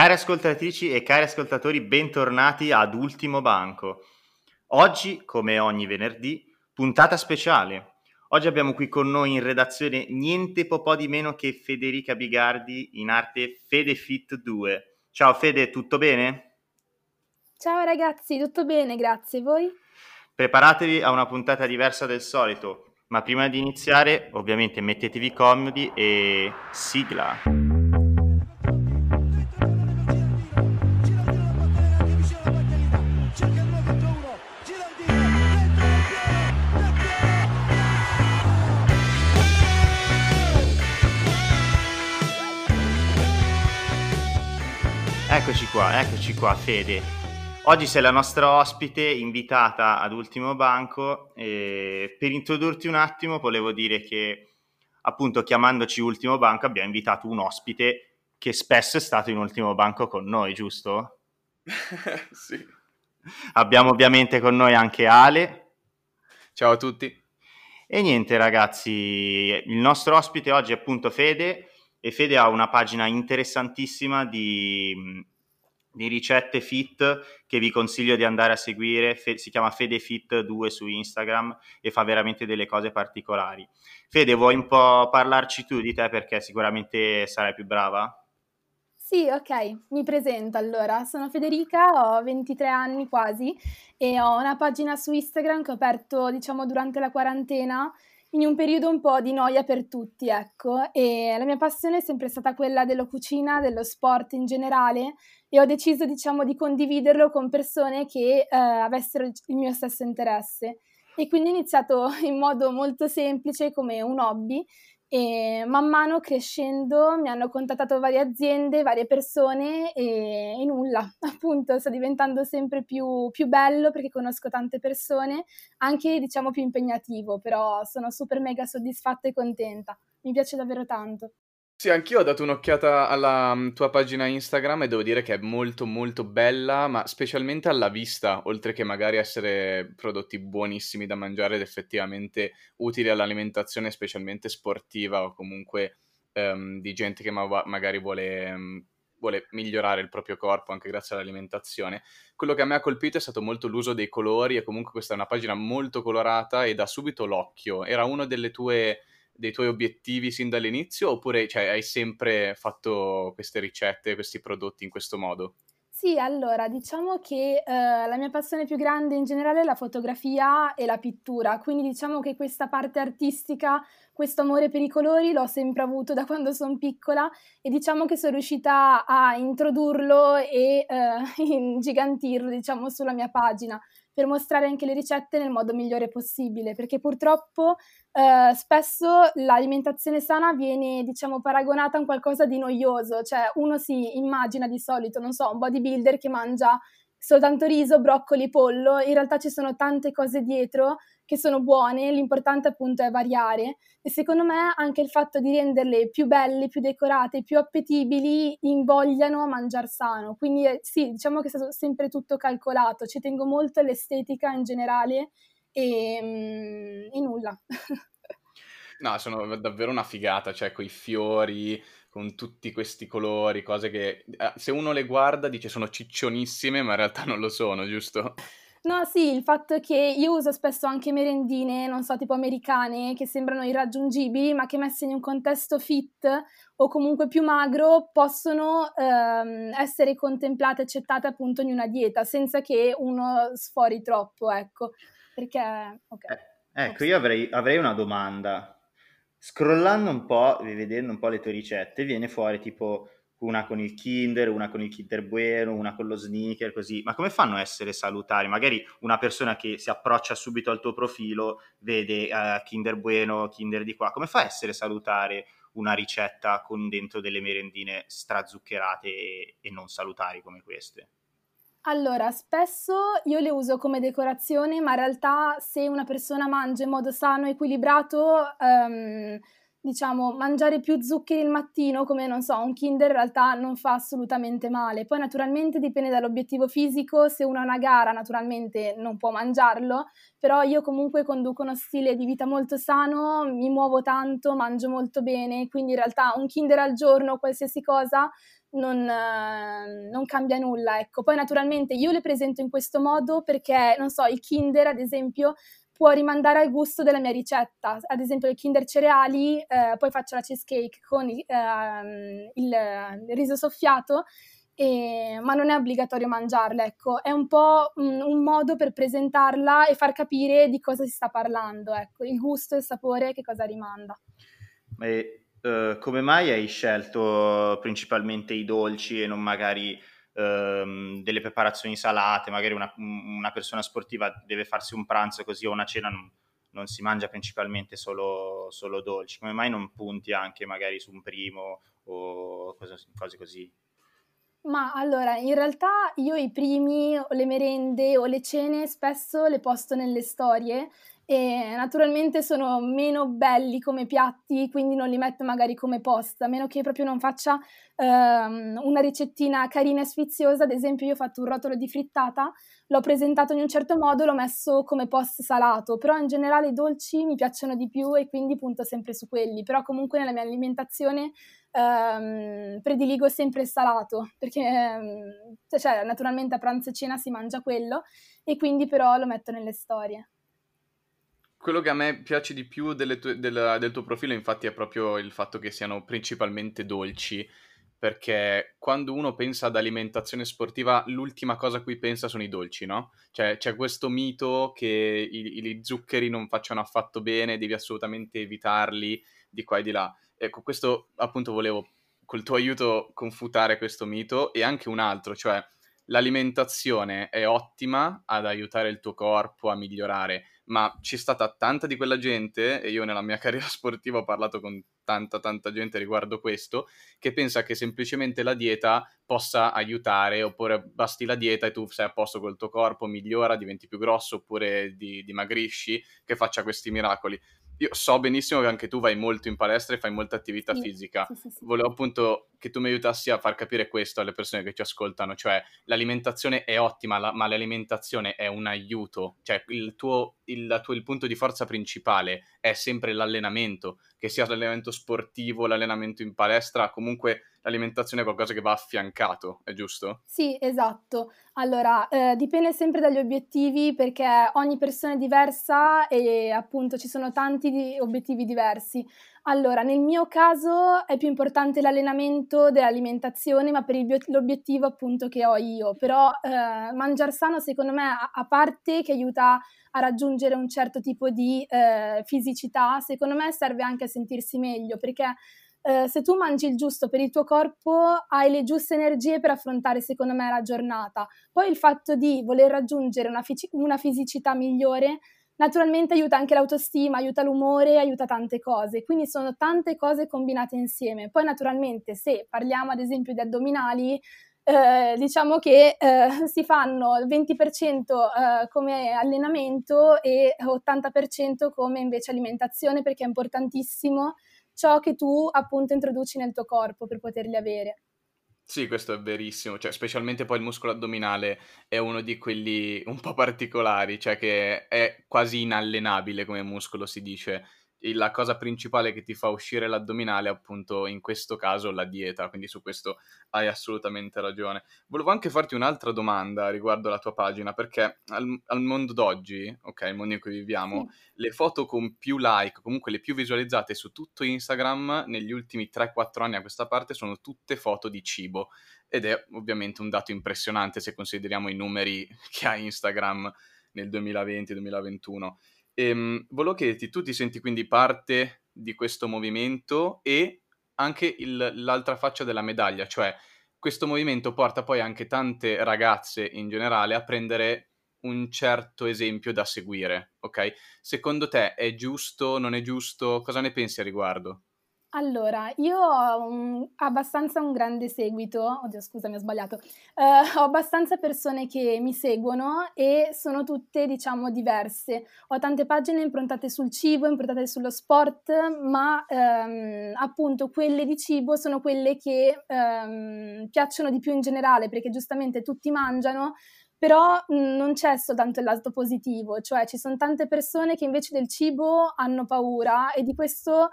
Cari ascoltatrici e cari ascoltatori, bentornati ad Ultimo Banco. Oggi, come ogni venerdì, puntata speciale. Oggi abbiamo qui con noi in redazione niente po' di meno che Federica Bigardi in arte Fede Fit 2. Ciao Fede, tutto bene? Ciao ragazzi, tutto bene, grazie. Voi? Preparatevi a una puntata diversa del solito, ma prima di iniziare, ovviamente mettetevi comodi e sigla. Eccoci qua, eccoci qua, Fede. Oggi sei la nostra ospite invitata ad Ultimo Banco e per introdurti un attimo volevo dire che appunto chiamandoci Ultimo Banco abbiamo invitato un ospite che spesso è stato in Ultimo Banco con noi, giusto? sì. Abbiamo ovviamente con noi anche Ale. Ciao a tutti. E niente ragazzi, il nostro ospite oggi è appunto Fede e Fede ha una pagina interessantissima di, di ricette fit che vi consiglio di andare a seguire, Fe, si chiama FedeFit2 su Instagram e fa veramente delle cose particolari. Fede, vuoi un po' parlarci tu di te perché sicuramente sarai più brava? Sì, ok, mi presento allora. Sono Federica, ho 23 anni quasi e ho una pagina su Instagram che ho aperto, diciamo, durante la quarantena in un periodo un po' di noia per tutti, ecco, e la mia passione è sempre stata quella della cucina, dello sport in generale e ho deciso, diciamo, di condividerlo con persone che eh, avessero il mio stesso interesse. E quindi ho iniziato in modo molto semplice come un hobby e man mano crescendo mi hanno contattato varie aziende, varie persone e, e nulla, appunto sta diventando sempre più, più, bello perché conosco tante persone, anche diciamo più impegnativo, però sono super mega soddisfatta e contenta, mi piace davvero tanto. Sì, anch'io ho dato un'occhiata alla mm, tua pagina Instagram e devo dire che è molto molto bella, ma specialmente alla vista, oltre che magari essere prodotti buonissimi da mangiare ed effettivamente utili all'alimentazione, specialmente sportiva o comunque um, di gente che ma- magari vuole, um, vuole migliorare il proprio corpo anche grazie all'alimentazione. Quello che a me ha colpito è stato molto l'uso dei colori e comunque questa è una pagina molto colorata e dà subito l'occhio. Era uno delle tue dei tuoi obiettivi sin dall'inizio oppure cioè, hai sempre fatto queste ricette, questi prodotti in questo modo? Sì, allora diciamo che eh, la mia passione più grande in generale è la fotografia e la pittura, quindi diciamo che questa parte artistica, questo amore per i colori l'ho sempre avuto da quando sono piccola e diciamo che sono riuscita a introdurlo e eh, ingigantirlo diciamo sulla mia pagina per mostrare anche le ricette nel modo migliore possibile, perché purtroppo eh, spesso l'alimentazione sana viene, diciamo, paragonata a qualcosa di noioso, cioè uno si immagina di solito, non so, un bodybuilder che mangia soltanto riso, broccoli, pollo, in realtà ci sono tante cose dietro che sono buone, l'importante appunto è variare e secondo me anche il fatto di renderle più belle, più decorate, più appetibili invogliano a mangiare sano. Quindi eh, sì, diciamo che è stato sempre tutto calcolato, ci tengo molto all'estetica in generale e, mm, e nulla. no, sono davvero una figata, cioè con i fiori, con tutti questi colori, cose che eh, se uno le guarda dice sono ciccionissime, ma in realtà non lo sono, giusto? No, sì, il fatto che io uso spesso anche merendine, non so, tipo americane, che sembrano irraggiungibili, ma che messe in un contesto fit o comunque più magro possono ehm, essere contemplate, accettate appunto in una dieta, senza che uno sfori troppo, ecco. Perché, ok. Eh, ecco, io avrei, avrei una domanda. Scrollando un po', vedendo un po' le tue ricette, viene fuori tipo una con il Kinder, una con il Kinder Bueno, una con lo sneaker, così. Ma come fanno a essere salutari? Magari una persona che si approccia subito al tuo profilo vede uh, Kinder Bueno, Kinder di qua. Come fa a essere salutare una ricetta con dentro delle merendine strazuccherate e, e non salutari come queste? Allora, spesso io le uso come decorazione, ma in realtà se una persona mangia in modo sano equilibrato, um, diciamo, mangiare più zuccheri il mattino, come non so, un Kinder in realtà non fa assolutamente male. Poi naturalmente dipende dall'obiettivo fisico, se uno ha una gara naturalmente non può mangiarlo, però io comunque conduco uno stile di vita molto sano, mi muovo tanto, mangio molto bene, quindi in realtà un Kinder al giorno, qualsiasi cosa, non, non, cambia nulla, ecco. Poi naturalmente io le presento in questo modo perché, non so, il Kinder ad esempio può rimandare al gusto della mia ricetta, ad esempio il Kinder cereali, eh, poi faccio la cheesecake con il, eh, il, riso soffiato, e, ma non è obbligatorio mangiarla, ecco, è un po' un, un, modo per presentarla e far capire di cosa si sta parlando, ecco, il gusto il sapore che cosa rimanda. E uh, come mai hai scelto principalmente i dolci e non magari uh, delle preparazioni salate? Magari una, una, persona sportiva deve farsi un pranzo così o una cena non, non si mangia principalmente solo, solo, dolci. Come mai non punti anche magari su un primo o cose, cose così? Ma allora, in realtà io i primi o le merende o le cene spesso le posto nelle storie e naturalmente sono meno belli come piatti, quindi non li metto magari come post, a meno che proprio non faccia um, una ricettina carina e sfiziosa, ad esempio io ho fatto un rotolo di frittata, l'ho presentato in un certo modo, l'ho messo come post salato, però in generale i dolci mi piacciono di più e quindi punto sempre su quelli, però comunque nella mia alimentazione um, prediligo sempre il salato, perché um, cioè, naturalmente a pranzo e cena si mangia quello e quindi però lo metto nelle storie quello che a me piace di più tue, del, del, tuo profilo, infatti, è proprio il fatto che siano principalmente dolci. Perché quando uno pensa ad alimentazione sportiva, l'ultima cosa a cui pensa sono i dolci, no? Cioè, c'è questo mito che i, i zuccheri non facciano affatto bene, devi assolutamente evitarli di qua e di là. Ecco, questo appunto volevo col tuo aiuto confutare questo mito e anche un altro, cioè l'alimentazione è ottima ad aiutare il tuo corpo a migliorare, ma c'è stata tanta di quella gente, e io nella mia carriera sportiva ho parlato con tanta tanta gente riguardo questo, che pensa che semplicemente la dieta possa aiutare, oppure basti la dieta e tu sei a posto col tuo corpo, migliora, diventi più grosso, oppure di, dimagrisci, che faccia questi miracoli. Io so benissimo che anche tu vai molto in palestra e fai molta attività sì, fisica. Sì, sì, Volevo appunto che tu mi aiutassi a far capire questo alle persone che ci ascoltano, cioè l'alimentazione è ottima, la, ma l'alimentazione è un aiuto, cioè il tuo, il, tuo, il punto di forza principale è sempre l'allenamento, che sia l'allenamento sportivo, l'allenamento in palestra, comunque l'alimentazione è qualcosa che va affiancato, è giusto? Sì, esatto. Allora, eh, dipende sempre dagli obiettivi perché ogni persona è diversa e appunto ci sono tanti di obiettivi diversi. Allora, nel mio caso è più importante l'allenamento dell'alimentazione, ma per il, l'obiettivo appunto che ho io. Però eh, mangiare sano, secondo me, a, a, parte che aiuta a raggiungere un certo tipo di eh, fisicità, secondo me serve anche a sentirsi meglio, perché eh, se tu mangi il giusto per il tuo corpo, hai le giuste energie per affrontare, secondo me, la giornata. Poi il fatto di voler raggiungere una, fici- una fisicità migliore naturalmente aiuta anche l'autostima, aiuta l'umore, aiuta tante cose, quindi sono tante cose combinate insieme. Poi naturalmente se parliamo ad esempio di addominali, eh, diciamo che eh, si fanno il 20% eh, come allenamento e 80% come invece alimentazione perché è importantissimo ciò che tu appunto introduci nel tuo corpo per poterli avere. Sì, questo è verissimo, cioè specialmente poi il muscolo addominale è uno di quelli un po' particolari, cioè che è quasi inallenabile come muscolo si dice, la cosa principale che ti fa uscire l'addominale è appunto in questo caso la dieta, quindi su questo hai assolutamente ragione. Volevo anche farti un'altra domanda riguardo la tua pagina, perché al, al mondo d'oggi, ok, il mondo in cui viviamo, sì. le foto con più like, comunque le più visualizzate su tutto Instagram negli ultimi 3-4 anni a questa parte sono tutte foto di cibo ed è ovviamente un dato impressionante se consideriamo i numeri che ha Instagram nel 2020-2021. Ehm, volevo chiederti, tu ti senti quindi parte di questo movimento e anche il, l'altra faccia della medaglia, cioè questo movimento porta poi anche tante ragazze in generale a prendere un certo esempio da seguire, ok? Secondo te è giusto, non è giusto? Cosa ne pensi a riguardo? Allora, io ho un abbastanza un grande seguito oddio scusami ho sbagliato, ehm, ho abbastanza persone che mi seguono e sono tutte diciamo diverse. Ho tante pagine improntate sul cibo, improntate sullo sport, ma, ehm, appunto quelle di cibo sono quelle che, ehm, piacciono di più in generale, perché giustamente tutti mangiano, però, mhmm, non c'è soltanto il lato positivo, cioè ci son tante persone che invece del cibo hanno paura e di questo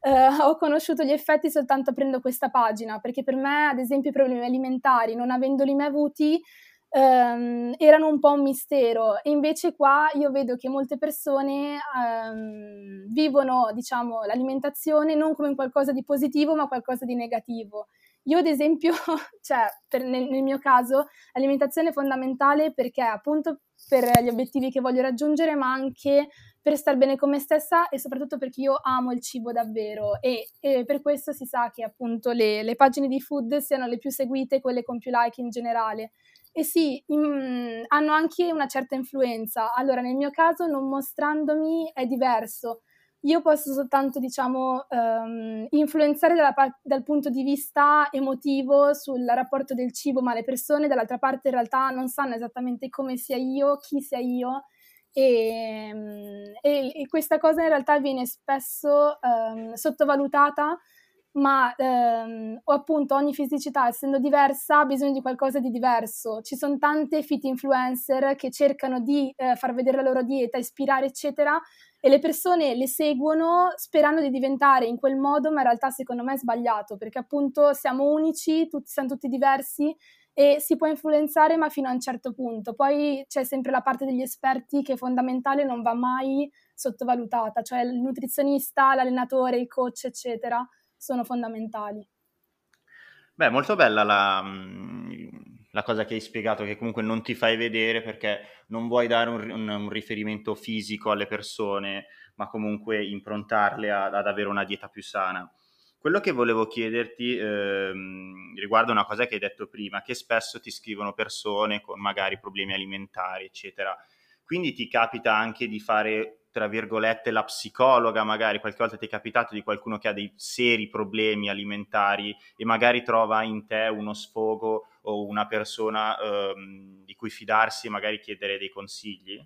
Uh, ho conosciuto gli effetti soltanto aprendo questa pagina, perché per me, ad esempio, i problemi alimentari, non avendoli mai avuti, um, erano un po' un mistero. E invece qua io vedo che molte persone um, vivono, diciamo, l'alimentazione non come qualcosa di positivo, ma qualcosa di negativo. Io, ad esempio, cioè, per, nel, nel mio caso, l'alimentazione è fondamentale perché appunto per gli obiettivi che voglio raggiungere, ma anche per star bene con me stessa e soprattutto perché io amo il cibo davvero e, e per questo si sa che appunto le, le, pagine di food siano le più seguite, quelle con più like in generale. E sì, in, hanno anche una certa influenza. Allora, nel mio caso, non mostrandomi è diverso. Io posso soltanto, diciamo, um, influenzare dalla, dal punto di vista emotivo sul rapporto del cibo, ma le persone dall'altra parte in realtà non sanno esattamente come sia io, chi sia io e, e, e questa cosa in realtà viene spesso um, sottovalutata ma ehm, appunto ogni fisicità essendo diversa ha bisogno di qualcosa di diverso. Ci sono tante fit influencer che cercano di eh, far vedere la loro dieta, ispirare, eccetera, e le persone le seguono sperando di diventare in quel modo, ma in realtà secondo me è sbagliato, perché appunto siamo unici, tutti, siamo tutti diversi e si può influenzare ma fino a un certo punto. Poi c'è sempre la parte degli esperti che è fondamentale, non va mai sottovalutata, cioè il nutrizionista, l'allenatore, il coach, eccetera sono fondamentali. Beh, molto bella la, mm, la, cosa che hai spiegato, che comunque non ti fai vedere perché non vuoi dare un, un, un riferimento fisico alle persone, ma comunque improntarle a, ad avere una dieta più sana. Quello che volevo chiederti ehm, riguarda una cosa che hai detto prima, che spesso ti scrivono persone con magari problemi alimentari, eccetera. Quindi ti capita anche di fare tra virgolette, la psicologa, magari qualche volta ti è capitato di qualcuno che ha dei seri problemi alimentari e magari trova in te uno sfogo o una persona ehm, di cui fidarsi e magari chiedere dei consigli?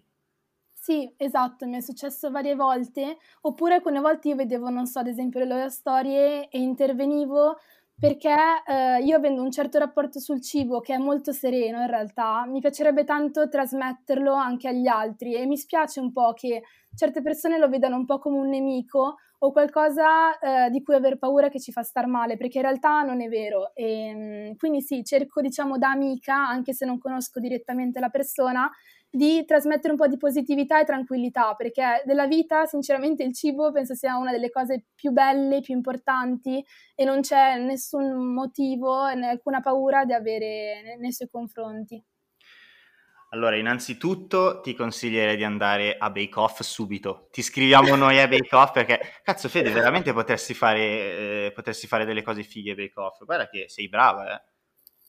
Sì, esatto, mi è successo varie volte, oppure alcune volte io vedevo, non so, ad esempio le loro storie e intervenivo perché eh, io avendo un certo rapporto sul cibo che è molto sereno in realtà, mi piacerebbe tanto trasmetterlo anche agli altri e mi spiace un po' che certe persone lo vedano un po' come un nemico o qualcosa eh, di cui aver paura che ci fa star male, perché in realtà non è vero. E, ehm, quindi sì, cerco diciamo da amica, anche se non conosco direttamente la persona, di trasmettere un po' di positività e tranquillità, perché della vita, sinceramente, il cibo penso sia una delle cose più belle, più importanti e non c'è nessun motivo alcuna paura di avere nei suoi confronti. Allora, innanzitutto ti consiglierei di andare a Bake Off subito. Ti scriviamo noi a Bake Off perché, cazzo Fede, veramente potresti fare, eh, potresti fare delle cose fighe a Bake Off. Guarda che sei brava, eh.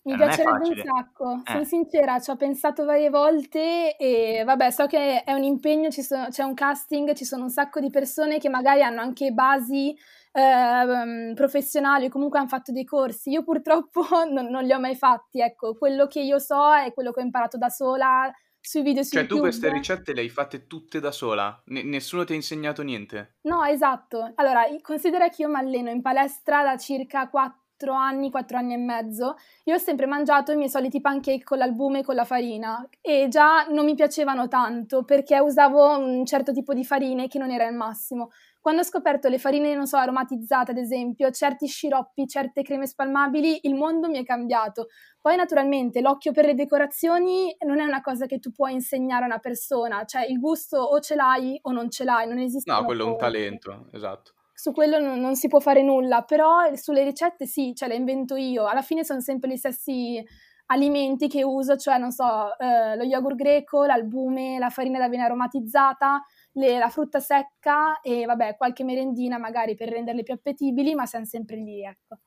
Mi piacerebbe un sacco, eh. sono sincera, ci ho pensato varie volte e vabbè, so che è un impegno, sono, c'è un casting, ci sono un sacco di persone che magari hanno anche basi eh, professionali o comunque hanno fatto dei corsi. Io purtroppo non, non, li ho mai fatti, ecco, quello che io so è quello che ho imparato da sola sui video su cioè, YouTube. tu queste ricette le hai fatte tutte da sola? N- nessuno ti ha insegnato niente? No, esatto. Allora, considera che io mi alleno in palestra da circa 4 4 anni, 4 anni e mezzo, io ho sempre mangiato i miei soliti pancake con l'albume e con la farina e già non mi piacevano tanto perché usavo un certo tipo di farine che non era il massimo. Quando ho scoperto le farine, non so, aromatizzate ad esempio, certi sciroppi, certe creme spalmabili, il mondo mi è cambiato. Poi naturalmente l'occhio per le decorazioni non è una cosa che tu puoi insegnare a una persona, cioè il gusto o ce l'hai o non ce l'hai, non esiste. No, quello è un talento, esatto su quello non, non, si può fare nulla, però sulle ricette sì, cioè le invento io. Alla fine sono sempre gli stessi alimenti che uso, cioè non so, eh, lo yogurt greco, l'albume, la farina d'avena aromatizzata, le, la frutta secca e vabbè, qualche merendina magari per renderle più appetibili, ma siamo sempre lì, ecco.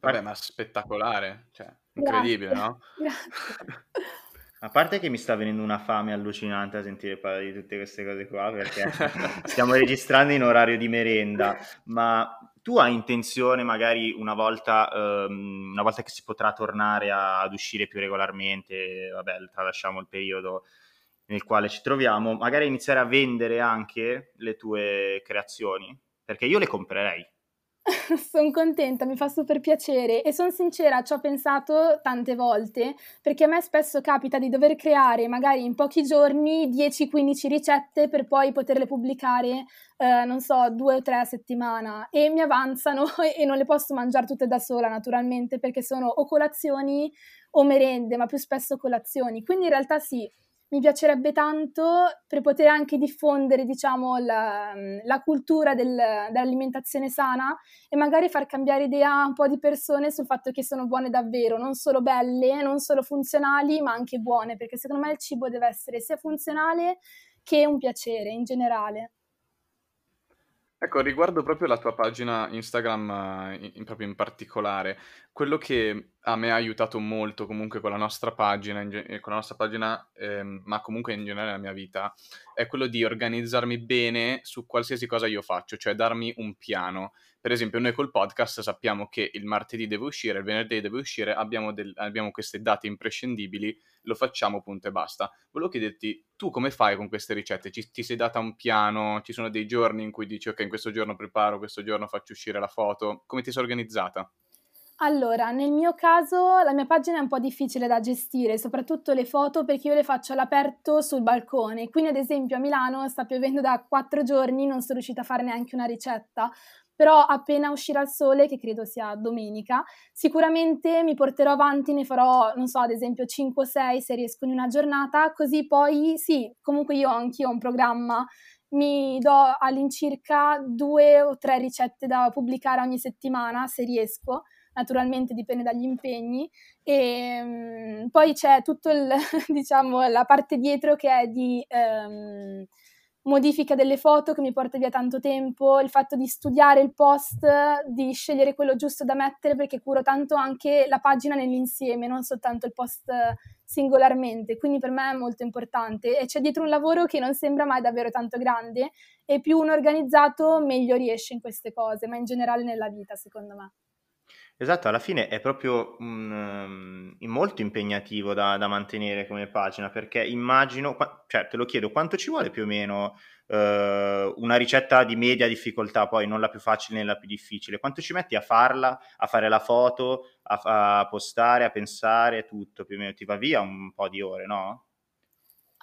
Vabbè, ma spettacolare, cioè, incredibile, Grazie. no? Grazie. A parte che mi sta venendo una fame allucinante a sentire parlare di tutte queste cose qua, perché stiamo registrando in orario di merenda, ma tu hai intenzione magari una volta, um, una volta che si potrà tornare a, ad uscire più regolarmente, vabbè, tralasciamo il periodo nel quale ci troviamo, magari iniziare a vendere anche le tue creazioni? Perché io le comprerei. sono contenta, mi fa super piacere e sono sincera, ci ho pensato tante volte perché a me spesso capita di dover creare magari in pochi giorni 10-15 ricette per poi poterle pubblicare, eh, non so, due o tre a settimana e mi avanzano e non le posso mangiare tutte da sola naturalmente perché sono o colazioni o merende, ma più spesso colazioni. Quindi in realtà sì, mi piacerebbe tanto per poter anche diffondere, diciamo, la, la cultura del, dell'alimentazione sana e magari far cambiare idea a un po' di persone sul fatto che sono buone davvero, non solo belle, non solo funzionali, ma anche buone, perché secondo me il cibo deve essere sia funzionale che un piacere in generale. Ecco, riguardo proprio la tua pagina Instagram, in, in, proprio in particolare, quello che a me ha aiutato molto comunque con la nostra pagina, in, con la nostra pagina eh, ma comunque in generale nella mia vita, è quello di organizzarmi bene su qualsiasi cosa io faccio, cioè darmi un piano. Per esempio, noi col podcast sappiamo che il martedì deve uscire, il venerdì deve uscire, abbiamo, del, abbiamo queste date imprescindibili, lo facciamo, punto e basta. Volevo chiederti, tu come fai con queste ricette? Ci, ti sei data un piano? Ci sono dei giorni in cui dici, ok, in questo giorno preparo, questo giorno faccio uscire la foto? Come ti sei organizzata? Allora, nel mio caso la mia pagina è un po' difficile da gestire, soprattutto le foto perché io le faccio all'aperto sul balcone. Quindi, ad esempio, a Milano sta piovendo da quattro giorni, non sono riuscita a fare neanche una ricetta. Però appena uscirà il sole, che credo sia domenica, sicuramente mi porterò avanti, ne farò, non so, ad esempio 5 o 6 se riesco in una giornata, così poi sì, comunque io anch'io ho un programma, mi do all'incirca due o tre ricette da pubblicare ogni settimana se riesco, naturalmente dipende dagli impegni. E um, poi c'è tutto il diciamo la parte dietro che è di um, modifica delle foto che mi porta via tanto tempo, il fatto di studiare il post, di scegliere quello giusto da mettere perché curo tanto anche la pagina nell'insieme, non soltanto il post singolarmente, quindi per me è molto importante. E c'è dietro un lavoro che non sembra mai davvero tanto grande e più uno organizzato meglio riesce in queste cose, ma in generale nella vita secondo me. Esatto, alla fine è proprio un, um, molto impegnativo da, da, mantenere come pagina, perché immagino, cioè te lo chiedo, quanto ci vuole più o meno uh, una ricetta di media difficoltà, poi non la più facile né la più difficile, quanto ci metti a farla, a fare la foto, a, a postare, a pensare, tutto, più o meno ti va via un po' di ore, no?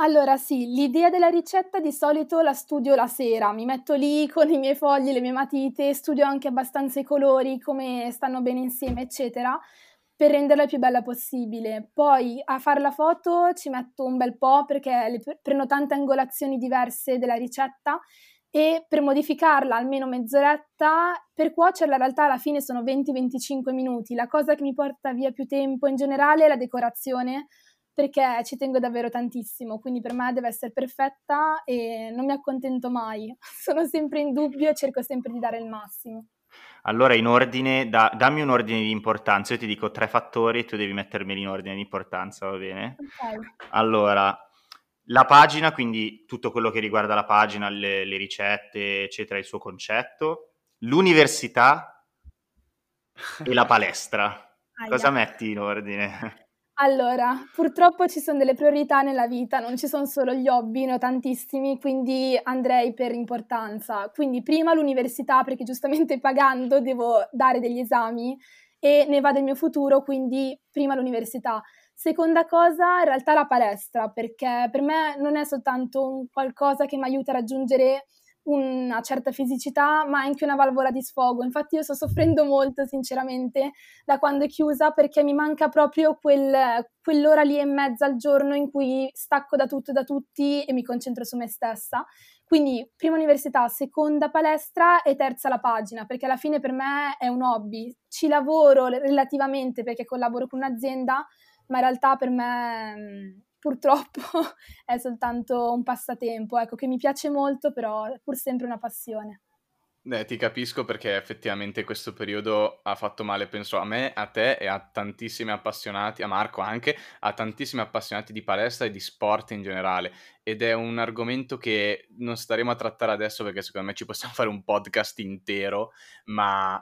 Allora sì, l'idea della ricetta di solito la studio la sera, mi metto lì con i miei fogli, le mie matite, studio anche abbastanza i colori, come stanno bene insieme, eccetera, per renderla il più bella possibile. Poi a fare la foto ci metto un bel po' perché le, prendo tante angolazioni diverse della ricetta e per modificarla almeno mezz'oretta, per cuocerla in realtà alla fine sono 20-25 minuti. La cosa che mi porta via più tempo in generale è la decorazione perché ci tengo davvero tantissimo, quindi per me deve essere perfetta e non mi accontento mai, sono sempre in dubbio e cerco sempre di dare il massimo. Allora, in ordine, da, dammi un ordine di importanza, io ti dico tre fattori e tu devi mettermeli in ordine di importanza, va bene? Ok. Allora, la pagina, quindi tutto quello che riguarda la pagina, le, le ricette, eccetera, il suo concetto, l'università e la palestra. Cosa metti in ordine? Allora, purtroppo ci sono delle priorità nella vita, non ci sono solo gli hobby, ne ho tantissimi, quindi andrei per importanza. Quindi prima l'università, perché giustamente pagando devo dare degli esami e ne va del mio futuro, quindi prima l'università. Seconda cosa, in realtà la palestra, perché per me non è soltanto un qualcosa che mi aiuta a raggiungere una certa fisicità, ma anche una valvola di sfogo. Infatti io sto soffrendo molto, sinceramente, da quando è chiusa, perché mi manca proprio quel, quell'ora lì e mezza al giorno in cui stacco da tutto e da tutti e mi concentro su me stessa. Quindi prima università, seconda palestra e terza la pagina, perché alla fine per me è un hobby. Ci lavoro relativamente perché collaboro con un'azienda, ma in realtà per me purtroppo è soltanto un passatempo, ecco, che mi piace molto, però è pur sempre una passione. Eh, ti capisco perché effettivamente questo periodo ha fatto male, penso a me, a te e a tantissimi appassionati, a Marco anche, a tantissimi appassionati di palestra e di sport in generale. Ed è un argomento che non staremo a trattare adesso perché secondo me ci possiamo fare un podcast intero, ma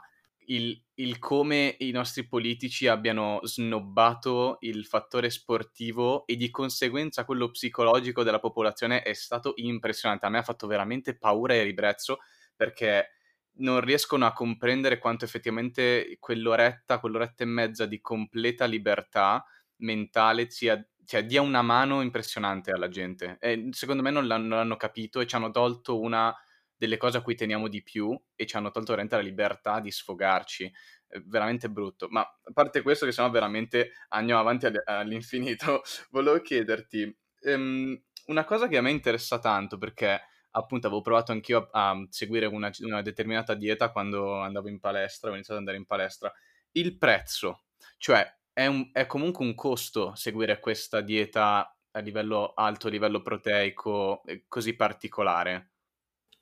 il, il, come i nostri politici abbiano snobbato il fattore sportivo e di conseguenza quello psicologico della popolazione è stato impressionante. A me ha fatto veramente paura e ribrezzo perché non riescono a comprendere quanto effettivamente quell'oretta, quell'oretta e mezza di completa libertà mentale sia, cioè, dia una mano impressionante alla gente. E secondo me non l'hanno, non l'hanno capito e ci hanno tolto una delle cose a cui teniamo di più e ci hanno tolto veramente la libertà di sfogarci. È veramente brutto. Ma a parte questo, che sennò veramente andiamo avanti all'infinito, volevo chiederti um, una cosa che a me interessa tanto perché appunto avevo provato anch'io a, a seguire una, una, determinata dieta quando andavo in palestra, ho iniziato ad andare in palestra. Il prezzo, cioè è, un, è comunque un costo seguire questa dieta a livello alto, a livello proteico, così particolare.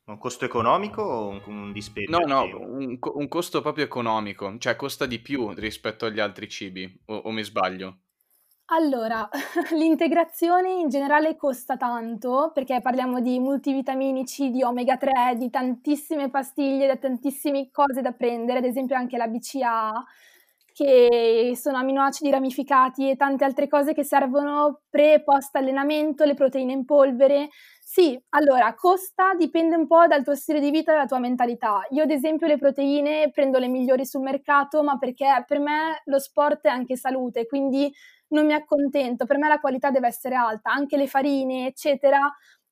Un costo economico o un, un dispendio? No, no, un, un, costo proprio economico, cioè costa di più rispetto agli altri cibi, o, o mi sbaglio? Allora, l'integrazione in generale costa tanto perché parliamo di multivitaminici, di omega 3, di tantissime pastiglie, di tantissime cose da prendere, ad esempio anche la BCA, che sono aminoacidi ramificati e tante altre cose che servono pre e post allenamento, le proteine in polvere. Sì, allora costa, dipende un po' dal tuo stile di vita e dalla tua mentalità. Io ad esempio le proteine prendo le migliori sul mercato, ma perché per me lo sport è anche salute, quindi non mi accontento, per me la qualità deve essere alta, anche le farine, eccetera.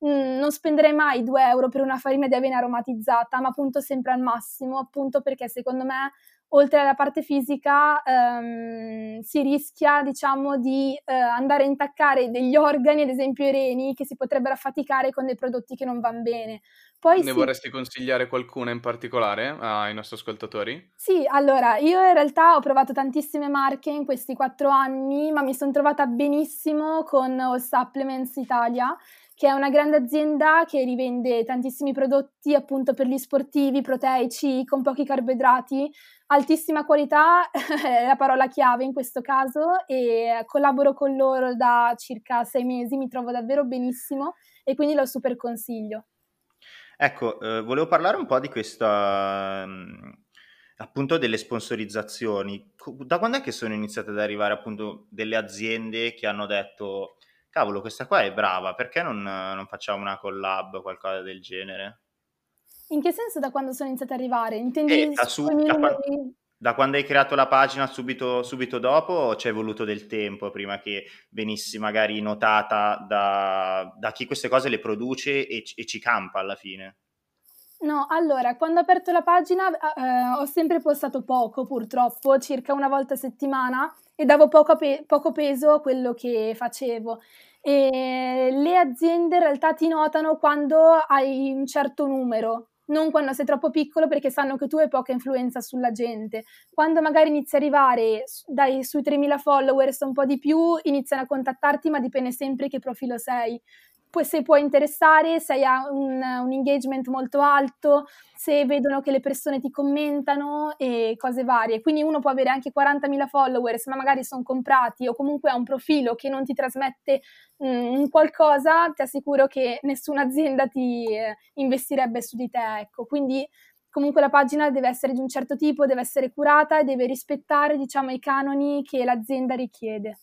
Mm, non spenderei mai 2 euro per una farina di avena aromatizzata, ma appunto sempre al massimo, appunto perché secondo me oltre alla parte fisica ehm, si rischia diciamo di eh, andare a intaccare degli organi, ad esempio i reni, che si potrebbero affaticare con dei prodotti che non vanno bene. Poi ne sì. vorresti consigliare qualcuna in particolare ai nostri ascoltatori? Sì, allora, io in realtà ho provato tantissime marche in questi quattro anni, ma mi sono trovata benissimo con All Supplements Italia, che è una grande azienda che rivende tantissimi prodotti appunto per gli sportivi, proteici, con pochi carboidrati, altissima qualità è la parola chiave in questo caso e collaboro con loro da circa sei mesi, mi trovo davvero benissimo e quindi lo super consiglio. Ecco, eh, volevo parlare un po' di questa, mh, appunto delle sponsorizzazioni. Da quando è che sono iniziate ad arrivare appunto delle aziende che hanno detto cavolo, questa qua è brava, perché non, non facciamo una collab o qualcosa del genere? In che senso da quando sono iniziate ad arrivare? Intendi eh, da, su, da, quando, da, quando, hai creato la pagina subito, subito dopo o ci è voluto del tempo prima che venissi magari notata da, da chi queste cose le produce e, e, ci campa alla fine? No, allora, quando ho aperto la pagina eh, ho sempre postato poco purtroppo, circa una volta a settimana e davo poco, pe- poco peso a quello che facevo. E le aziende in realtà ti notano quando hai un certo numero, non quando sei troppo piccolo perché sanno che tu hai poca influenza sulla gente. Quando magari inizi a arrivare dai, sui 3.000 followers un po' di più, iniziano a contattarti, ma dipende sempre che profilo sei se può interessare, se hai un, un, engagement molto alto, se vedono che le persone ti commentano e cose varie. Quindi uno può avere anche 40.000 followers, ma magari sono comprati o comunque ha un profilo che non ti trasmette mm, qualcosa, ti assicuro che nessuna azienda ti eh, investirebbe su di te. Ecco. Quindi comunque la pagina deve essere di un certo tipo, deve essere curata e deve rispettare diciamo, i canoni che l'azienda richiede.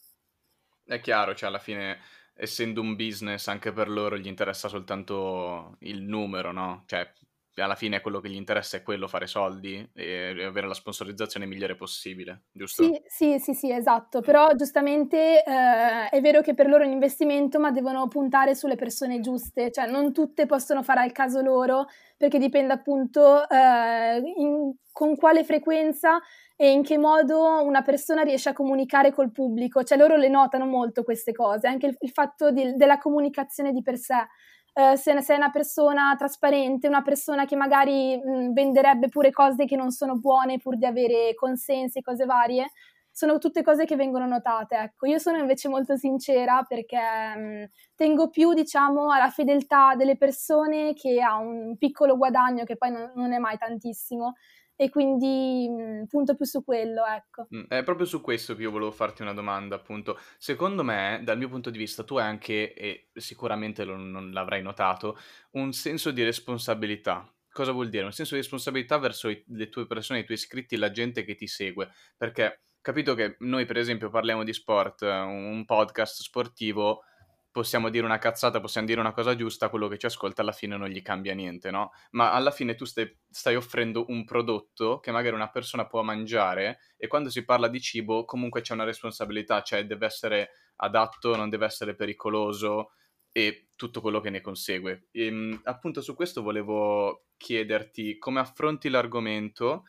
È chiaro, cioè alla fine essendo un business anche per loro gli interessa soltanto il numero, no? Cioè, alla fine quello che gli interessa è quello, fare soldi e avere la sponsorizzazione migliore possibile, giusto? Sì, sì, sì, sì esatto. Però giustamente eh, è vero che per loro è un investimento, ma devono puntare sulle persone giuste, cioè non tutte possono fare al caso loro, perché dipende appunto eh, in, con quale frequenza e in che modo una persona riesce a comunicare col pubblico, cioè loro le notano molto queste cose, anche il, il fatto di, della comunicazione di per sé. Uh, se sei una persona trasparente, una persona che magari mh, venderebbe pure cose che non sono buone pur di avere consensi cose varie, sono tutte cose che vengono notate. Ecco, io sono invece molto sincera perché mh, tengo più, diciamo, alla fedeltà delle persone che a un piccolo guadagno che poi non, non è mai tantissimo e quindi mh, mhmm, punto più su quello, ecco. È proprio su questo che io volevo farti una domanda, appunto. Secondo me, dal mio punto di vista, tu hai anche, e sicuramente lo, non l'avrai notato, un senso di responsabilità. Cosa vuol dire? Un senso di responsabilità verso i, le tue persone, i tuoi iscritti, la gente che ti segue. Perché capito che noi, per esempio, parliamo di sport, un podcast sportivo possiamo dire una cazzata, possiamo dire una cosa giusta, quello che ci ascolta alla fine non gli cambia niente, no? Ma alla fine tu stai, stai, offrendo un prodotto che magari una persona può mangiare e quando si parla di cibo comunque c'è una responsabilità, cioè deve essere adatto, non deve essere pericoloso e tutto quello che ne consegue. E, ehm, appunto su questo volevo chiederti come affronti l'argomento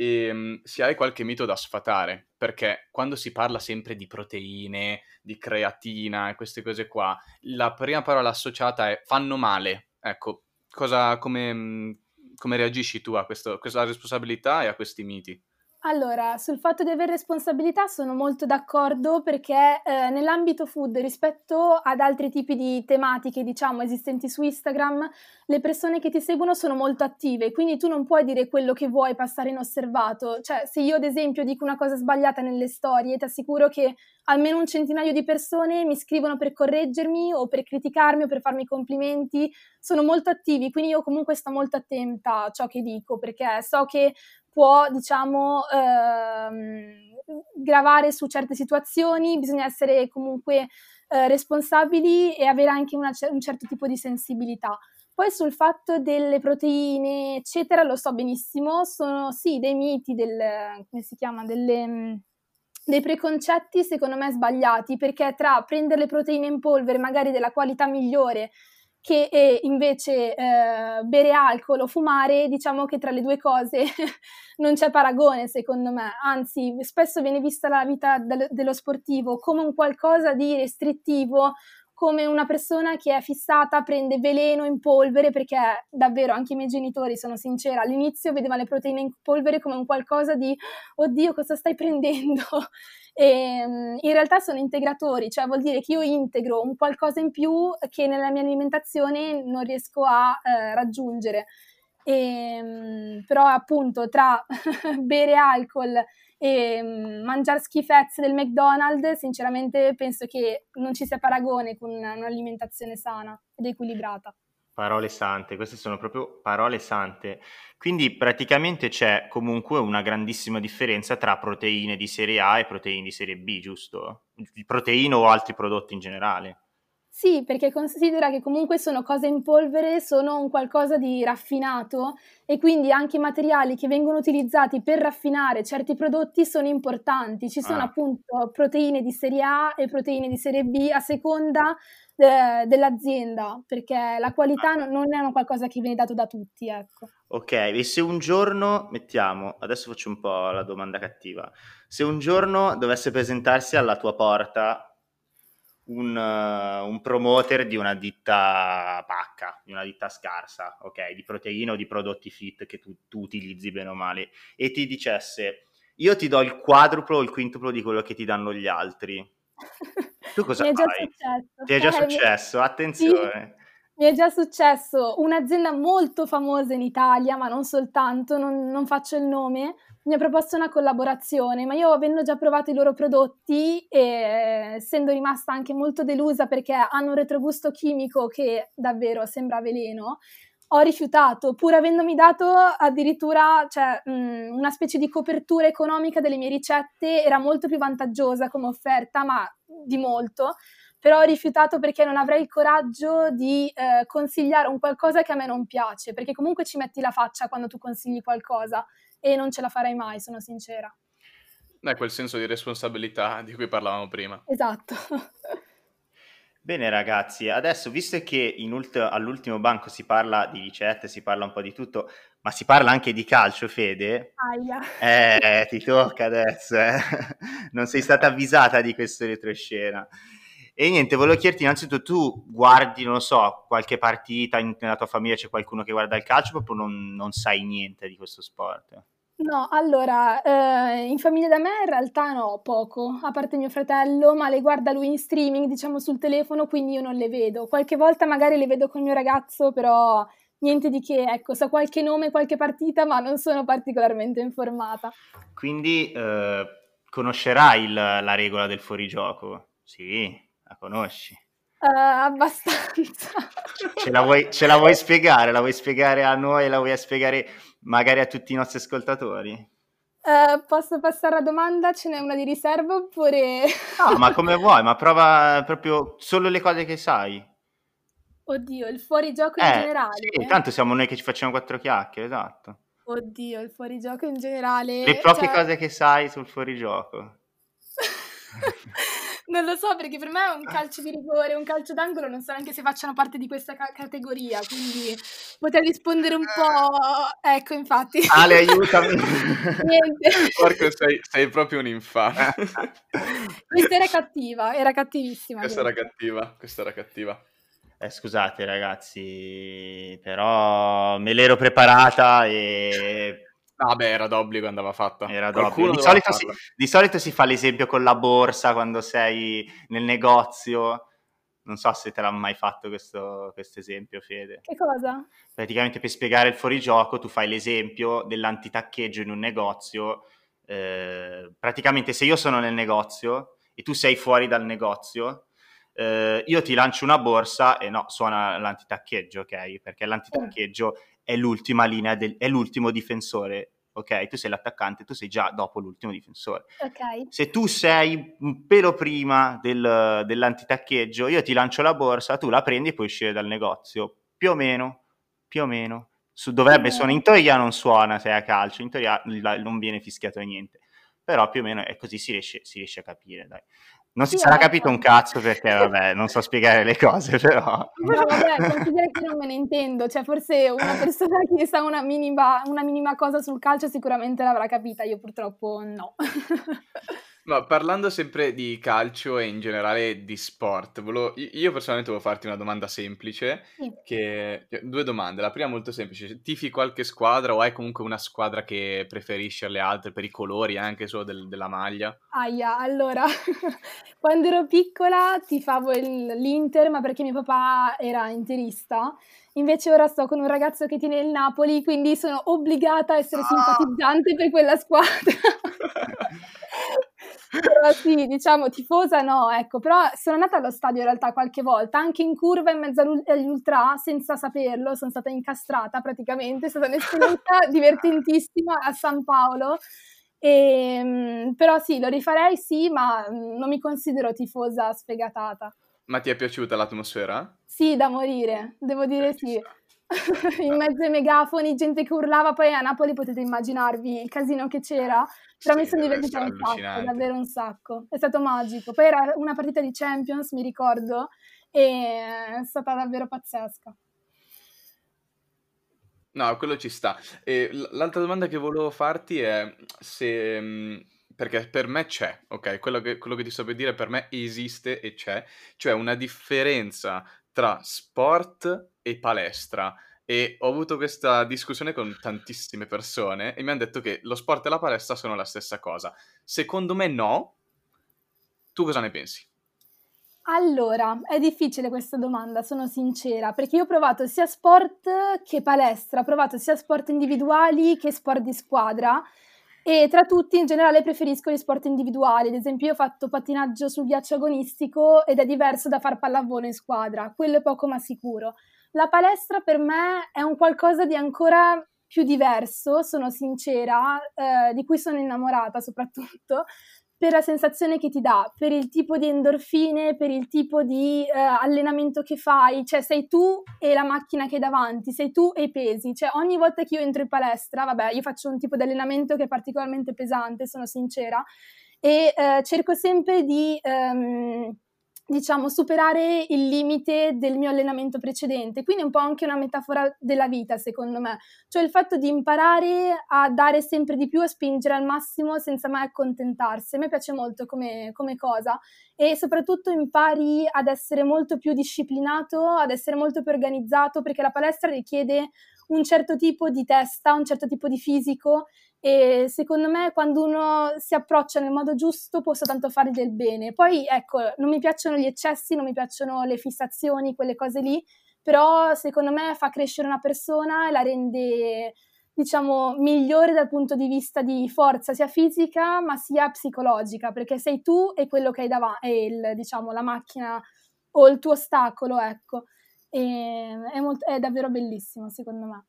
e um, se hai qualche mito da sfatare, perché quando si parla sempre di proteine, di creatina e queste cose qua, la prima parola associata è fanno male. Ecco, cosa, come, come reagisci tu a, questo, questa responsabilità e a questi miti? Allora, sul fatto di avere responsabilità sono molto d'accordo perché eh, nell'ambito food rispetto ad altri tipi di tematiche, diciamo, esistenti su Instagram, le persone che ti seguono sono molto attive, quindi tu non puoi dire quello che vuoi passare inosservato. Cioè, se io ad esempio dico una cosa sbagliata nelle storie, ti assicuro che almeno un centinaio di persone mi scrivono per correggermi o per criticarmi o per farmi complimenti, sono molto attivi, quindi io comunque sto molto attenta a ciò che dico perché so che può, diciamo, ehm, gravare su certe situazioni, bisogna essere comunque eh, responsabili e avere anche una, un certo tipo di sensibilità. Poi sul fatto delle proteine, eccetera, lo so benissimo, sono sì dei miti, del, come si chiama, delle, dei preconcetti secondo me sbagliati, perché tra prendere le proteine in polvere magari della qualità migliore che eh, invece eh, bere alcol o fumare, diciamo che tra le due cose non c'è paragone secondo me, anzi spesso viene vista la vita del, dello sportivo come un qualcosa di restrittivo, come una persona che è fissata prende veleno in polvere, perché davvero anche i miei genitori, sono sincera, all'inizio vedevano le proteine in polvere come un qualcosa di oddio cosa stai prendendo? E, ehm, in realtà sono integratori, cioè vuol dire che io integro un qualcosa in più che nella mia alimentazione non riesco a eh, raggiungere. E, ehm, però appunto tra bere alcol e mm, mangiare schifezze del McDonald's, sinceramente penso che non ci sia paragone con un'alimentazione sana ed equilibrata. Parole sante, queste sono proprio parole sante. Quindi praticamente c'è comunque una grandissima differenza tra proteine di serie A e proteine di serie B, giusto? Proteine o altri prodotti in generale. Sì, perché considera che comunque sono cose in polvere, sono un qualcosa di raffinato e quindi anche i materiali che vengono utilizzati per raffinare certi prodotti sono importanti. Ci sono ah. appunto proteine di serie A e proteine di serie B a seconda de- dell'azienda, perché la qualità ah. non è un qualcosa che viene dato da tutti, ecco. Ok, e se un giorno, mettiamo, adesso faccio un po' la domanda cattiva, se un giorno dovesse presentarsi alla tua porta un, uh, un, promoter di una ditta pacca, di una ditta scarsa, ok, di proteine o di prodotti fit che tu, tu utilizzi bene o male, e ti dicesse io ti do il quadruplo o il quintuplo di quello che ti danno gli altri. Tu cosa Mi è già fai? Successo. Ti è già eh, successo, attenzione. Sì. Mi è già successo un'azienda molto famosa in Italia, ma non soltanto, non, non faccio il nome, mi ha proposto una collaborazione, ma io avendo già provato i loro prodotti e essendo rimasta anche molto delusa perché hanno un retrogusto chimico che davvero sembra veleno, ho rifiutato, pur avendomi dato addirittura cioè, mh, una specie di copertura economica delle mie ricette, era molto più vantaggiosa come offerta, ma di molto. Però ho rifiutato perché non avrei il coraggio di eh, consigliare un qualcosa che a me non piace, perché comunque ci metti la faccia quando tu consigli qualcosa e non ce la farei mai, sono sincera. È quel senso di responsabilità di cui parlavamo prima. Esatto. Bene ragazzi, adesso visto che ult- all'ultimo banco si parla di ricette, si parla un po' di tutto, ma si parla anche di calcio, Fede? Aia. Eh, ti tocca adesso, eh. Non sei stata avvisata di questo retroscena. E niente, volevo chiederti innanzitutto, tu guardi, non lo so, qualche partita in, nella tua famiglia, c'è qualcuno che guarda il calcio, proprio non, non sai niente di questo sport? No, allora, eh, in famiglia da me in realtà no, poco, a parte mio fratello, ma le guarda lui in streaming, diciamo sul telefono, quindi io non le vedo. Qualche volta magari le vedo con il mio ragazzo, però niente di che, ecco, so qualche nome, qualche partita, ma non sono particolarmente informata. Quindi eh, conoscerai il, la regola del fuorigioco? Sì. La conosci? Uh, abbastanza. Ce la, vuoi, ce la, vuoi, spiegare? La vuoi spiegare a noi? La vuoi spiegare magari a tutti i nostri ascoltatori? Uh, posso passare alla domanda? Ce n'è una di riserva oppure... No, ma come vuoi, ma prova proprio solo le cose che sai. Oddio, il fuorigioco in Eh, generale? sì, tanto siamo noi che ci facciamo quattro chiacchiere, esatto. Oddio, il fuorigioco in generale... Le poche cioè- cose che sai sul fuorigioco. Non lo so perché per me un calcio di rigore, un calcio d'angolo non so neanche se facciano parte di questa ca- categoria, quindi potrei rispondere un po'... Ecco, infatti. Ale, aiutami. Niente. Porco, sei, sei proprio un infame. Questa era cattiva, era cattivissima. questa era questa. cattiva, questa era cattiva. Eh, scusate ragazzi, però me l'ero preparata e Vabbè, era d'obbligo, andava fatta. era d'obbligo. Di solito, si, di solito si fa l'esempio con la borsa quando sei nel negozio. Non so se te l'ha mai fatto questo, questo esempio, Fede. Che cosa? Praticamente per spiegare il fuorigioco tu fai l'esempio dell'antitaccheggio in un negozio. Eh, praticamente se io sono nel negozio e tu sei fuori dal negozio, eh, io ti lancio una borsa e no, suona l'antitaccheggio, ok? Perché l'antitaccheggio è l'ultima linea, del- è l'ultimo difensore, ok? Tu sei l'attaccante, tu sei già dopo l'ultimo difensore. Ok. Se tu sei un pelo prima del- dell'antitaccheggio, io ti lancio la borsa, tu la prendi e puoi uscire dal negozio. Più o meno, più o meno. Su, dovrebbe suonare, in teoria non suona se è a calcio, in teoria non viene fischiato niente. Però più o meno è così si riesce, si riesce a capire, dai. Non si Sì, sarà capito un cazzo perché, vabbè, non so spiegare le cose, però... No, vabbè, considera che non me ne intendo, cioè forse una persona che sa una minima, una minima cosa sul calcio sicuramente l'avrà capita, io purtroppo no. Ma parlando sempre di calcio e in generale di sport, volevo- io io personalmente volevo farti una domanda semplice, Sì. che... due domande. La prima molto semplice, tifi qualche squadra o hai comunque una squadra che preferisci alle altre per i colori anche solo del- della maglia? Aia, allora, quando ero piccola tifavo il- l'Inter, ma perché mio papà era interista. Invece ora sto con un ragazzo che tiene il Napoli, quindi sono obbligata a essere simpatizzante per quella squadra. Però sì, diciamo tifosa no, ecco, però sono andata allo stadio in realtà qualche volta, anche in curva in mezzo agli ultra, senza saperlo, sono stata incastrata praticamente, è stata un'esperienza divertentissima a San Paolo. E, però sì, lo rifarei sì, ma non mi considero tifosa sfegatata. Ma ti è piaciuta l'atmosfera? Sì, da morire, devo dire ci sì. In mezzo ai megafoni, gente che urlava, poi a Napoli potete immaginarvi il casino che c'era, però mi Sì, sono deve divertita un sacco, davvero un sacco. È stato magico. Poi era una partita di Champions, mi ricordo, e è stata davvero pazzesca. No, quello ci sta. E l'altra domanda che volevo farti è se... mh, Perché per me c'è, ok? Quello che, quello che ti sto per dire per me esiste e c'è, cioè una differenza tra sport e palestra. E ho avuto questa discussione con tantissime persone e mi hanno detto che lo sport e la palestra sono la stessa cosa. Secondo me no. Tu cosa ne pensi? Allora, è difficile questa domanda, sono sincera, perché io ho provato sia sport che palestra, ho provato sia sport individuali che sport di squadra e tra tutti in generale preferisco gli sport individuali, ad esempio io ho fatto pattinaggio sul ghiaccio agonistico ed è diverso da far pallavolo in squadra, quello è poco ma sicuro. La palestra per me è un qualcosa di ancora più diverso, sono sincera, eh, di cui sono innamorata soprattutto, per la sensazione che ti dà, per il tipo di endorfine, per il tipo di eh, allenamento che fai, cioè sei tu e la macchina che hai davanti, sei tu e i pesi, cioè ogni volta che io entro in palestra, vabbè, io faccio un tipo di allenamento che è particolarmente pesante, sono sincera, e eh, cerco sempre di, ehm, diciamo, superare il limite del mio allenamento precedente, quindi è un po' anche una metafora della vita, secondo me, cioè il fatto di imparare a dare sempre di più, a spingere al massimo senza mai accontentarsi. A me piace molto come, come cosa e soprattutto impari ad essere molto più disciplinato, ad essere molto più organizzato, perché la palestra richiede un certo tipo di testa, un certo tipo di fisico e secondo me quando uno si approccia nel modo giusto può soltanto fare del bene. Poi ecco, non mi piacciono gli eccessi, non mi piacciono le fissazioni, quelle cose lì, però secondo me fa crescere una persona e la rende diciamo migliore dal punto di vista di forza sia fisica ma sia psicologica perché sei tu e quello che hai davanti è il, diciamo la macchina o il tuo ostacolo ecco e è, molto, è davvero bellissimo secondo me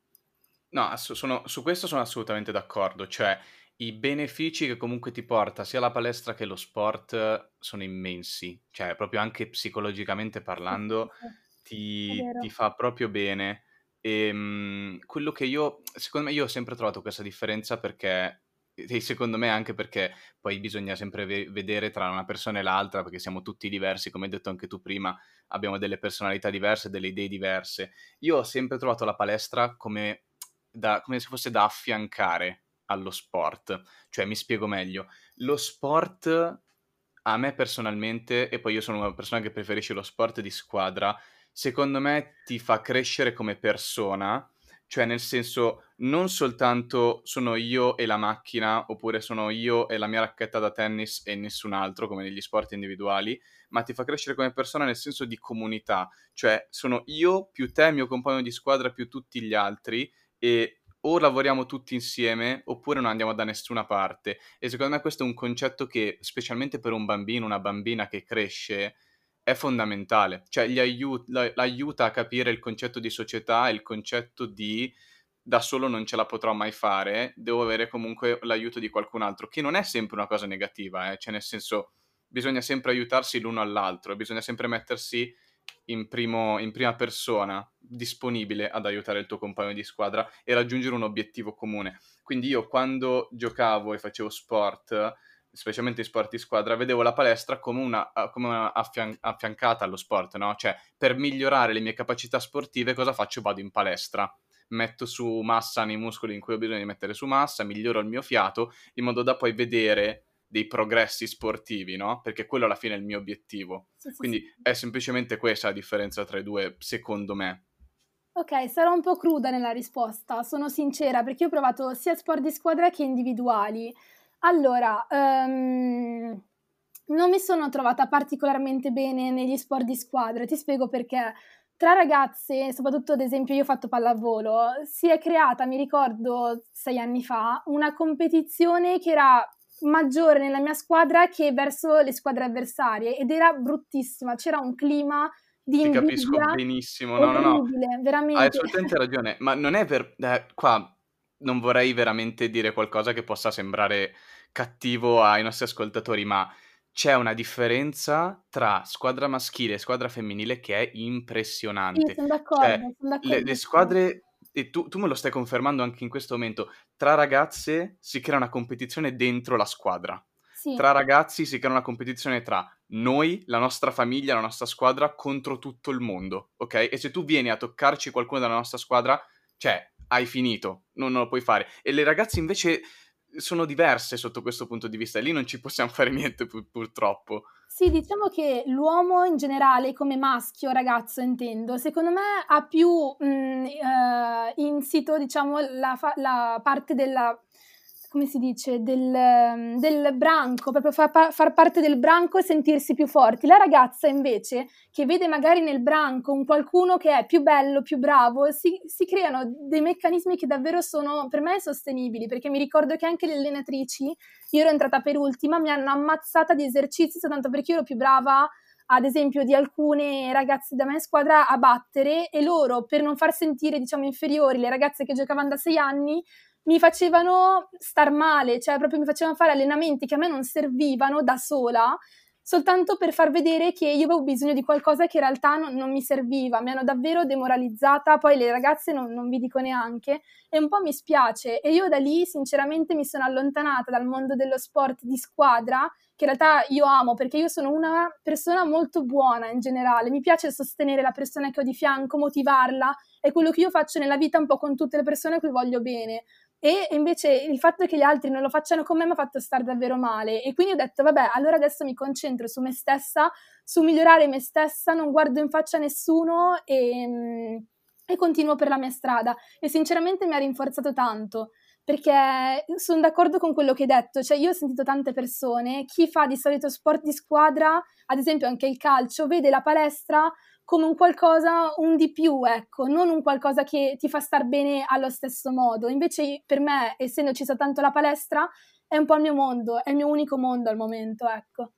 No, ass- sono- su questo sono assolutamente d'accordo, cioè i benefici che comunque ti porta sia la palestra che lo sport sono immensi, cioè proprio anche psicologicamente parlando ti, ti fa proprio bene. E ehm, quello che io, secondo me, io ho sempre trovato questa differenza perché, e secondo me anche perché poi bisogna sempre ve- vedere tra una persona e l'altra, perché siamo tutti diversi, come hai detto anche tu prima, abbiamo delle personalità diverse, delle idee diverse. Io ho sempre trovato la palestra come, da, come se fosse da affiancare allo sport. Cioè, mi spiego meglio. Lo sport a me personalmente, e poi io sono una persona che preferisce lo sport di squadra, secondo me ti fa crescere come persona, cioè nel senso non soltanto sono io e la macchina, oppure sono io e la mia racchetta da tennis e nessun altro, come negli sport individuali, ma ti fa crescere come persona nel senso di comunità, cioè sono io più te, mio compagno di squadra, più tutti gli altri, e o lavoriamo tutti insieme oppure non andiamo da nessuna parte. E secondo me questo è un concetto che, specialmente per un bambino, una bambina che cresce, è fondamentale. Cioè, gli aiut- l'aiuta a capire il concetto di società e il concetto di da solo non ce la potrò mai fare, devo avere comunque l'aiuto di qualcun altro, che non è sempre una cosa negativa, eh? cioè nel senso bisogna sempre aiutarsi l'uno all'altro, bisogna sempre mettersi in, primo, in prima persona, disponibile ad aiutare il tuo compagno di squadra e raggiungere un obiettivo comune. Quindi io quando giocavo e facevo sport, specialmente in sport di squadra, vedevo la palestra come una, come una affian- affiancata allo sport, no? Cioè, per migliorare le mie capacità sportive, cosa faccio? Vado in palestra metto su massa nei muscoli in cui ho bisogno di mettere su massa, miglioro il mio fiato in modo da poi vedere dei progressi sportivi, no? Perché quello alla fine è il mio obiettivo. Sì, sì, Quindi sì. è semplicemente questa la differenza tra i due, secondo me. Ok, sarò un po' cruda nella risposta, sono sincera, perché ho provato sia sport di squadra che individuali. Allora, um, non mi sono trovata particolarmente bene negli sport di squadra, ti spiego perché. Tra ragazze, soprattutto ad esempio io ho fatto pallavolo, si è creata, mi ricordo sei anni fa, una competizione che era maggiore nella mia squadra che verso le squadre avversarie ed era bruttissima, c'era un clima di Ti capisco benissimo, no, no, no, veramente. Hai assolutamente ragione, ma non è per... Eh, qua non vorrei veramente dire qualcosa che possa sembrare cattivo ai nostri ascoltatori, ma c'è una differenza tra squadra maschile e squadra femminile che è impressionante. Sì, sono d'accordo, cioè, sono d'accordo. Le, le squadre e tu, tu, me lo stai confermando anche in questo momento, tra ragazze si crea una competizione dentro la squadra. Sì. Tra ragazzi si crea una competizione tra noi, la nostra famiglia, la nostra squadra contro tutto il mondo, ok? E se tu vieni a toccarci qualcuno della nostra squadra, cioè, hai finito, non lo puoi fare. E le ragazze invece sono diverse sotto questo punto di vista lì non ci possiamo fare niente pur- purtroppo. Sì, diciamo che l'uomo in generale, come maschio, ragazzo intendo, secondo me ha più mh, mm, eh, insito, diciamo, la, fa- la parte della come si dice, del, ehm, del branco, proprio far, far, parte del branco e sentirsi più forti. La ragazza invece, che vede magari nel branco un qualcuno che è più bello, più bravo, si, si creano dei meccanismi che davvero sono per me sostenibili, perché mi ricordo che anche le allenatrici, io ero entrata per ultima, mi hanno ammazzata di esercizi soltanto perché io ero più brava ad esempio di alcune ragazze da me in squadra a battere e loro per non far sentire diciamo inferiori le ragazze che giocavano da sei anni mi facevano star male, cioè proprio mi facevano fare allenamenti che a me non servivano da sola, soltanto per far vedere che io avevo bisogno di qualcosa che in realtà non, non mi serviva. Mi hanno davvero demoralizzata, poi le ragazze non, non vi dico neanche, e un po' mi spiace. E io da lì sinceramente mi sono allontanata dal mondo dello sport di squadra, che in realtà io amo perché io sono una persona molto buona in generale, mi piace sostenere la persona che ho di fianco, motivarla, è quello che io faccio nella vita un po' con tutte le persone a cui voglio bene e invece il fatto che gli altri non lo facciano con me mi ha fatto stare davvero male. E quindi ho detto vabbè allora adesso mi concentro su me stessa, su migliorare me stessa, non guardo in faccia a nessuno e, e continuo per la mia strada. E sinceramente mi ha rinforzato tanto perché sono d'accordo con quello che hai detto, cioè io ho sentito tante persone, chi fa di solito sport di squadra, ad esempio anche il calcio, vede la palestra come un qualcosa, un di più, ecco, non un qualcosa che ti fa star bene allo stesso modo. Invece per me, essendoci soltanto la palestra, è un po' il mio mondo, è il mio unico mondo al momento, ecco.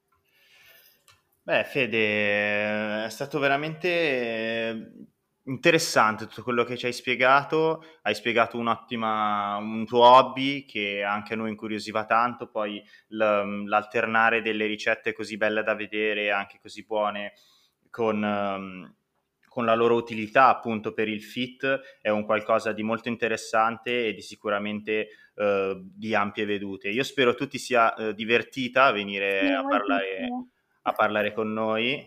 Beh, Fede, è stato veramente interessante tutto quello che ci hai spiegato, hai spiegato un'ottima, un tuo hobby che anche a noi incuriosiva tanto, poi l'alternare delle ricette così belle da vedere, anche così buone, con, um, con la loro utilità appunto per il fit, è un qualcosa di molto interessante e di sicuramente uh, di ampie vedute. Io spero tu ti sia uh, divertita a venire sì, a, parlare, a parlare con noi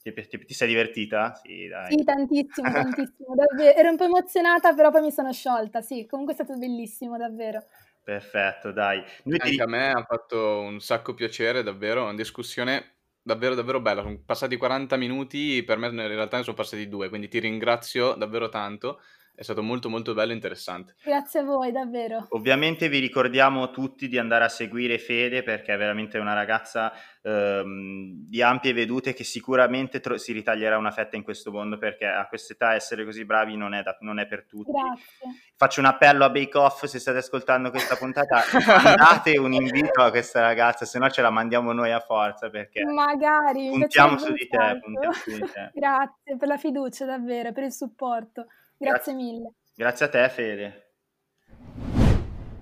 ti, ti, ti, sei divertita? Sì, dai. Sì, tantissimo, tantissimo, davvero. Ero un po' emozionata, però poi mi sono sciolta, sì, comunque è stato bellissimo, davvero. Perfetto, dai. Noi Anche ti... a me ha fatto un sacco piacere, davvero, una discussione davvero davvero bella, sono passati 40 minuti, per me in realtà ne sono passati due, quindi ti ringrazio davvero tanto è stato molto molto bello e interessante. Grazie a voi, davvero. Ovviamente vi ricordiamo tutti di andare a seguire Fede perché è veramente una ragazza ehm, di ampie vedute che sicuramente tro- si ritaglierà una fetta in questo mondo perché a quest'età essere così bravi non è, da- non è per tutti. Grazie. Faccio un appello a Bake Off se state ascoltando questa puntata, date un invito a questa ragazza, se no ce la mandiamo noi a forza perché magari puntiamo su di te, puntiamo su di te. Grazie per la fiducia davvero, per il supporto. Grazie, mille. Grazie a te Fede.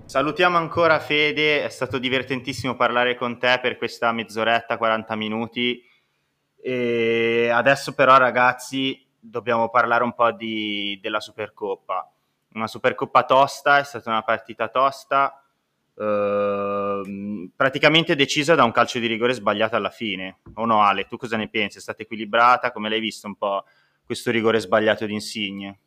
Salutiamo ancora Fede, è stato divertentissimo parlare con te per questa mezz'oretta, 40 minuti. E adesso però ragazzi dobbiamo parlare un po' di, della Supercoppa. Una Supercoppa tosta, è stata una partita tosta, eh, praticamente decisa da un calcio di rigore sbagliato alla fine. O no Ale, tu cosa ne pensi? È stata equilibrata? Come l'hai visto un po' questo rigore sbagliato di Insigne?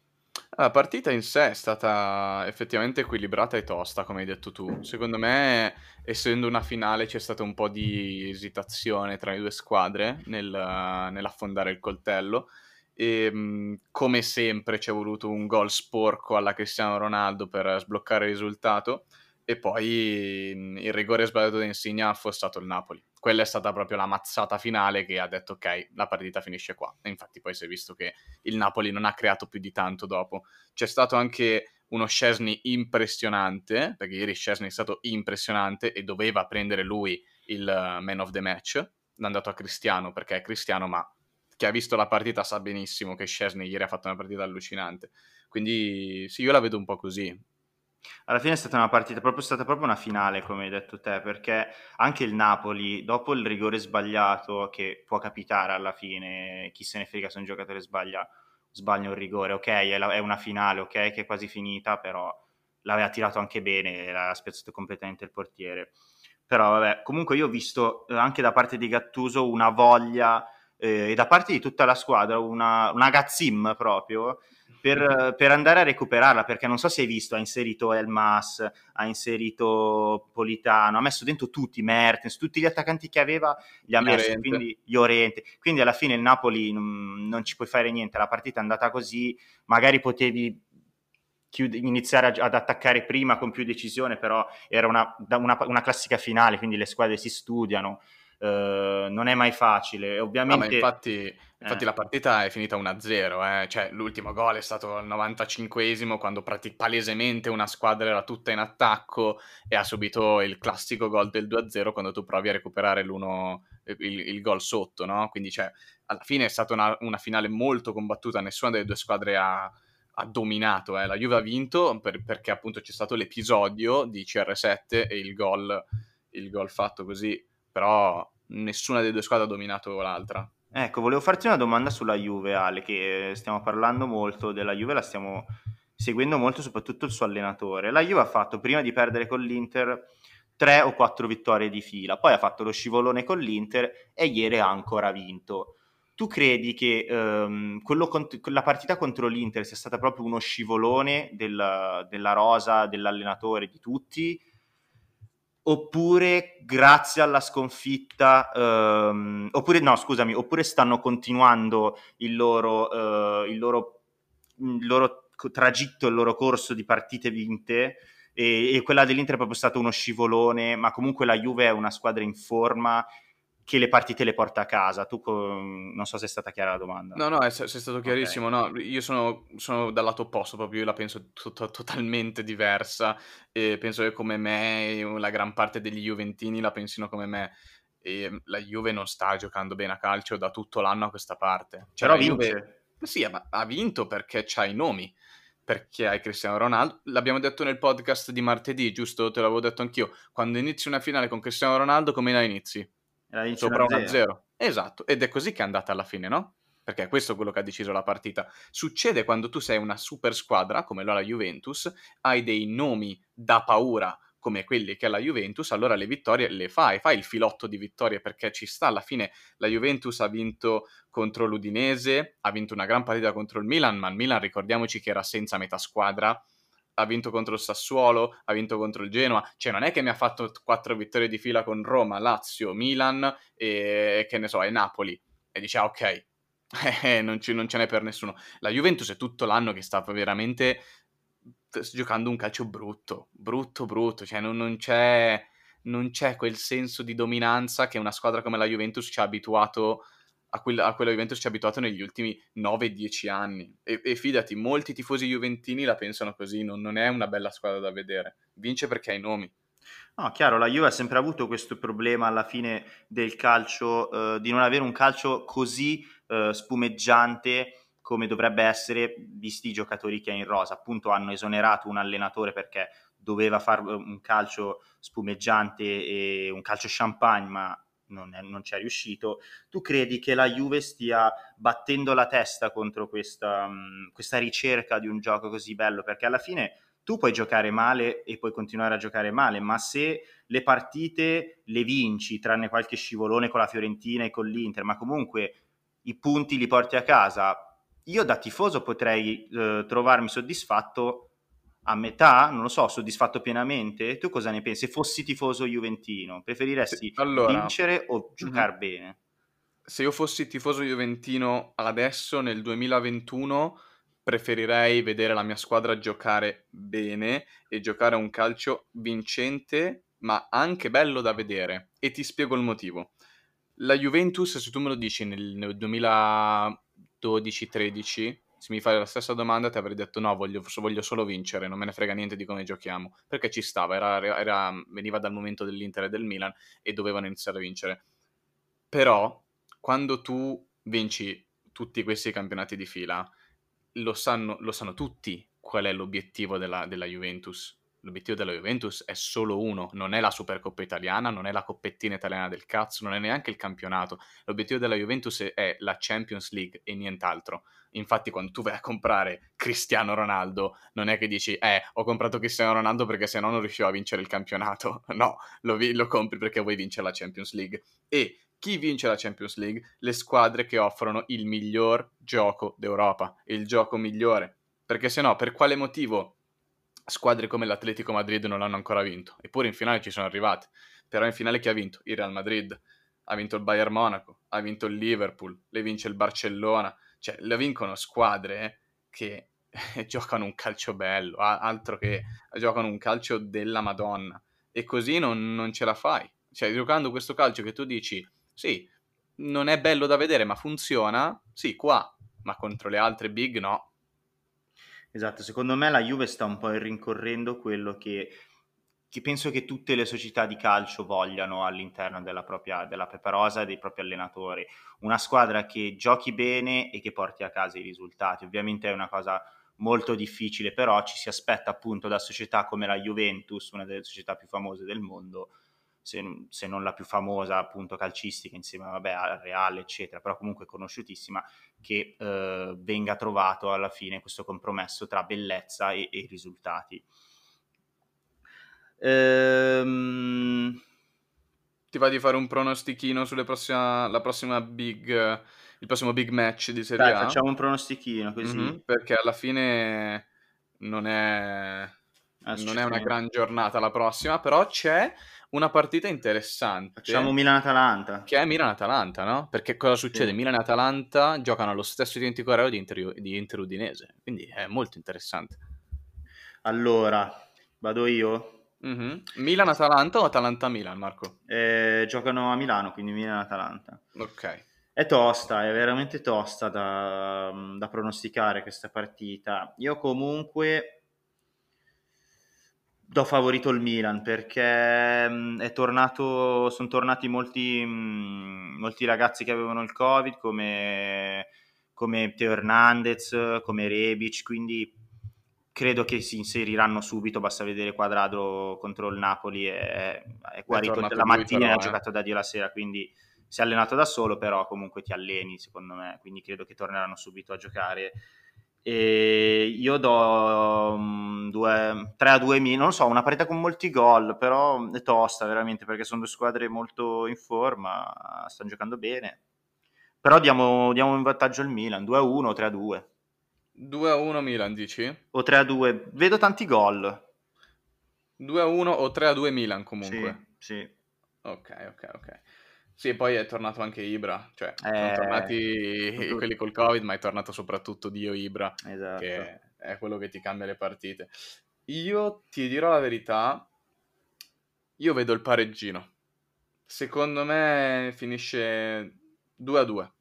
La partita in sé è stata effettivamente equilibrata e tosta, come hai detto tu. Secondo me, essendo una finale, c'è stata un po' di esitazione tra le due squadre nel, nell'affondare il coltello. E come sempre ci è voluto un gol sporco alla Cristiano Ronaldo per sbloccare il risultato e poi il rigore sbagliato da Insigne ha affossato il Napoli quella è stata proprio la mazzata finale che ha detto ok, la partita finisce qua. E infatti poi si è visto che il Napoli non ha creato più di tanto dopo. C'è stato anche uno Scesni impressionante, perché ieri Scesni è stato impressionante e doveva prendere lui il uh, man of the match. L'ha andato a Cristiano perché è Cristiano, ma chi ha visto la partita sa benissimo che Scesni ieri ha fatto una partita allucinante. Quindi sì, io la vedo un po' così. Alla fine è stata una partita, proprio, è stata proprio una finale, come hai detto te, perché anche il Napoli, dopo il rigore sbagliato, che può capitare alla fine, chi se ne frega se un giocatore sbaglia, sbaglia un rigore, ok, è, la, è una finale, ok, che è quasi finita, però l'aveva tirato anche bene, l'ha spezzato completamente il portiere. Però vabbè, comunque io ho visto eh, anche da parte di Gattuso una voglia eh, e da parte di tutta la squadra una, una gazzim proprio per, per, andare a recuperarla, perché non so se hai visto, ha inserito Elmas, ha inserito Politano, ha messo dentro tutti, Mertens, tutti gli attaccanti che aveva, li ha messi, quindi Llorente. Quindi alla fine il Napoli non, non, ci puoi fare niente, la partita è andata così, magari potevi chiud- iniziare a, ad attaccare prima con più decisione, però era una, una, una classica finale, quindi le squadre si studiano. Uh, non è mai facile. Ovviamente, no, infatti, infatti eh. la partita è finita 1-0, eh. cioè l'ultimo gol è stato al 95esimo quando prati- palesemente una squadra era tutta in attacco e ha subito il classico gol del 2-0 quando tu provi a recuperare l'uno, il, il gol sotto, no? Quindi cioè, alla fine è stata una, una, finale molto combattuta, nessuna delle due squadre ha, ha dominato, eh. la Juve ha vinto per, perché appunto c'è stato l'episodio di CR7 e il gol, il gol fatto così, però nessuna delle due squadre ha dominato l'altra. Ecco, volevo farti una domanda sulla Juve, Ale, che stiamo parlando molto della Juve, la stiamo seguendo molto, soprattutto il suo allenatore. La Juve ha fatto, prima di perdere con l'Inter, tre o quattro vittorie di fila, poi ha fatto lo scivolone con l'Inter e ieri ha ancora vinto. Tu credi che um, cont- la partita contro l'Inter sia stata proprio uno scivolone della, della rosa, dell'allenatore, di tutti? Oppure grazie alla sconfitta, ehm, oppure no, scusami, oppure stanno continuando il loro, eh, il loro, il loro tragitto, il loro corso di partite vinte e, e, quella dell'Inter è proprio stato uno scivolone, ma comunque la Juve è una squadra in forma che le partite le porta a casa. Tu non so se è stata chiara la domanda. No, no, è, sei stato chiarissimo. Okay. No, io sono, sono, dal lato opposto, proprio io la penso to- totalmente diversa. E penso che come me, la gran parte degli Juventini la pensino come me. E la Juve non sta giocando bene a calcio da tutto l'anno a questa parte. Cioè, Però vince. Juve... Sì, ma ha vinto perché c'ha i nomi, perché hai Cristiano Ronaldo. L'abbiamo detto nel podcast di martedì, giusto? Te l'avevo detto anch'io. Quando inizi una finale con Cristiano Ronaldo, come la inizi? Sopra 1-0. Esatto, ed è così che è andata alla fine, no? Perché questo è quello che ha deciso la partita. Succede quando tu sei una super squadra, come lo è la Juventus, hai dei nomi da paura come quelli che ha la Juventus, allora le vittorie le fai, fai il filotto di vittorie perché ci sta. Alla fine la Juventus ha vinto contro l'Udinese, ha vinto una gran partita contro il Milan, ma il Milan ricordiamoci che era senza metà squadra, ha vinto contro il Sassuolo, ha vinto contro il Genoa, cioè non è che mi ha fatto quattro vittorie di fila con Roma, Lazio, Milan e che ne so, e Napoli. E dice, ah, ok, eh, non, ci, non ce n'è per nessuno. La Juventus è tutto l'anno che sta veramente giocando un calcio brutto, brutto, brutto, cioè non, non, c'è, non c'è quel senso di dominanza che una squadra come la Juventus ci ha abituato a, quella, a quella Juventus ci ha abituato negli ultimi 9-10 anni. E, e, fidati, molti tifosi juventini la pensano così, non, non, è una bella squadra da vedere. Vince perché ha i nomi. No, chiaro, la Juve ha sempre avuto questo problema alla fine del calcio, eh, di non avere un calcio così eh, spumeggiante come dovrebbe essere visti i giocatori che ha in rosa. Appunto hanno esonerato un allenatore perché doveva fare un calcio spumeggiante e un calcio champagne, ma non, è, non ci riuscito. Tu credi che la Juve stia battendo la testa contro questa, questa ricerca di un gioco così bello? Perché alla fine tu puoi giocare male e puoi continuare a giocare male, ma se le partite le vinci, tranne qualche scivolone con la Fiorentina e con l'Inter, ma comunque i punti li porti a casa, io da tifoso potrei eh, trovarmi soddisfatto a metà, non lo so, soddisfatto pienamente. Tu cosa ne pensi? Se fossi tifoso juventino, preferiresti allora, vincere o giocare mm-hmm. bene? Se io fossi tifoso juventino adesso, nel 2021, preferirei vedere la mia squadra giocare bene e giocare un calcio vincente, ma anche bello da vedere. E ti spiego il motivo. La Juventus, se tu me lo dici nel, nel 2000 12-13, se mi fai la stessa domanda ti avrei detto no, voglio, voglio, solo vincere, non me ne frega niente di come giochiamo, perché ci stava, era, era, veniva dal momento dell'Inter e del Milan e dovevano iniziare a vincere. Però, quando tu vinci tutti questi campionati di fila, lo sanno, lo sanno tutti qual è l'obiettivo della, della Juventus l'obiettivo della Juventus è solo uno, non è la Supercoppa italiana, non è la coppettina italiana del cazzo, non è neanche il campionato. L'obiettivo della Juventus è la Champions League e nient'altro. Infatti, quando tu vai a comprare Cristiano Ronaldo, non è che dici, eh, ho comprato Cristiano Ronaldo perché se no non riuscivo a vincere il campionato. No, lo, vi- lo compri perché vuoi vincere la Champions League. E chi vince la Champions League? Le squadre che offrono il miglior gioco d'Europa, il gioco migliore. Perché se no, per quale motivo squadre come l'Atletico Madrid non l'hanno ancora vinto, eppure in finale ci sono arrivate. Però in finale chi ha vinto? Il Real Madrid, ha vinto il Bayern Monaco, ha vinto il Liverpool, le vince il Barcellona, cioè le vincono squadre che giocano un calcio bello, altro che giocano un calcio della Madonna. E così non, non ce la fai. Cioè, giocando questo calcio che tu dici, sì, non è bello da vedere, ma funziona, sì, qua, ma contro le altre big no, Esatto, secondo me la Juve sta un po' rincorrendo quello che, che penso che tutte le società di calcio vogliano all'interno della propria della Peperosa e dei propri allenatori. Una squadra che giochi bene e che porti a casa i risultati. Ovviamente è una cosa molto difficile, però ci si aspetta appunto da società come la Juventus, una delle società più famose del mondo, se, se, non la più famosa appunto calcistica insieme vabbè, al Real eccetera, però comunque conosciutissima, che eh, venga trovato alla fine questo compromesso tra bellezza e, e risultati. Ehm... Ti va di fare un pronostichino sulla prossima, prossima big, il prossimo big match di Serie Dai, A? facciamo un pronostichino così. Mm-hmm, perché alla fine non è, non è una gran giornata la prossima, però c'è una partita interessante. Facciamo Milan-Atalanta. Che è Milan-Atalanta, no? Perché cosa succede? Sì. Milan e Atalanta giocano allo stesso identico orario di Inter, di Inter Udinese, quindi è molto interessante. Allora, vado io? Mm-hmm. Milan-Atalanta o Atalanta-Milan, Marco? Eh, giocano a Milano, quindi Milan-Atalanta. Ok. È tosta, è veramente tosta da, da pronosticare questa partita. Io comunque do favorito il Milan perché è tornato, sono tornati molti, molti ragazzi che avevano il Covid come, come Teo Hernandez, come Rebic, quindi credo che si inseriranno subito, basta vedere Quadrado contro il Napoli, è, è guarito la mattina e ha eh. giocato da Dio la sera, quindi si è allenato da solo, però comunque ti alleni secondo me, quindi credo che torneranno subito a giocare. E io do um, due, 3 a 2 non lo so, una partita con molti gol, però è tosta veramente perché sono due squadre molto in forma, stanno giocando bene. Però diamo, diamo in vantaggio il Milan, 2 a 1 o 3 a 2. 2 a 1 Milan, dici? O 3 a 2, vedo tanti gol. 2 a 1 o 3 a 2 Milan comunque? Sì, sì. Ok, ok, ok. Sì, poi è tornato anche Ibra, cioè eh, sono tornati tutto... quelli col Covid, ma è tornato soprattutto Dio Ibra, esatto. che è quello che ti cambia le partite. Io ti dirò la verità, io vedo il pareggino. Secondo me finisce 2 a 2.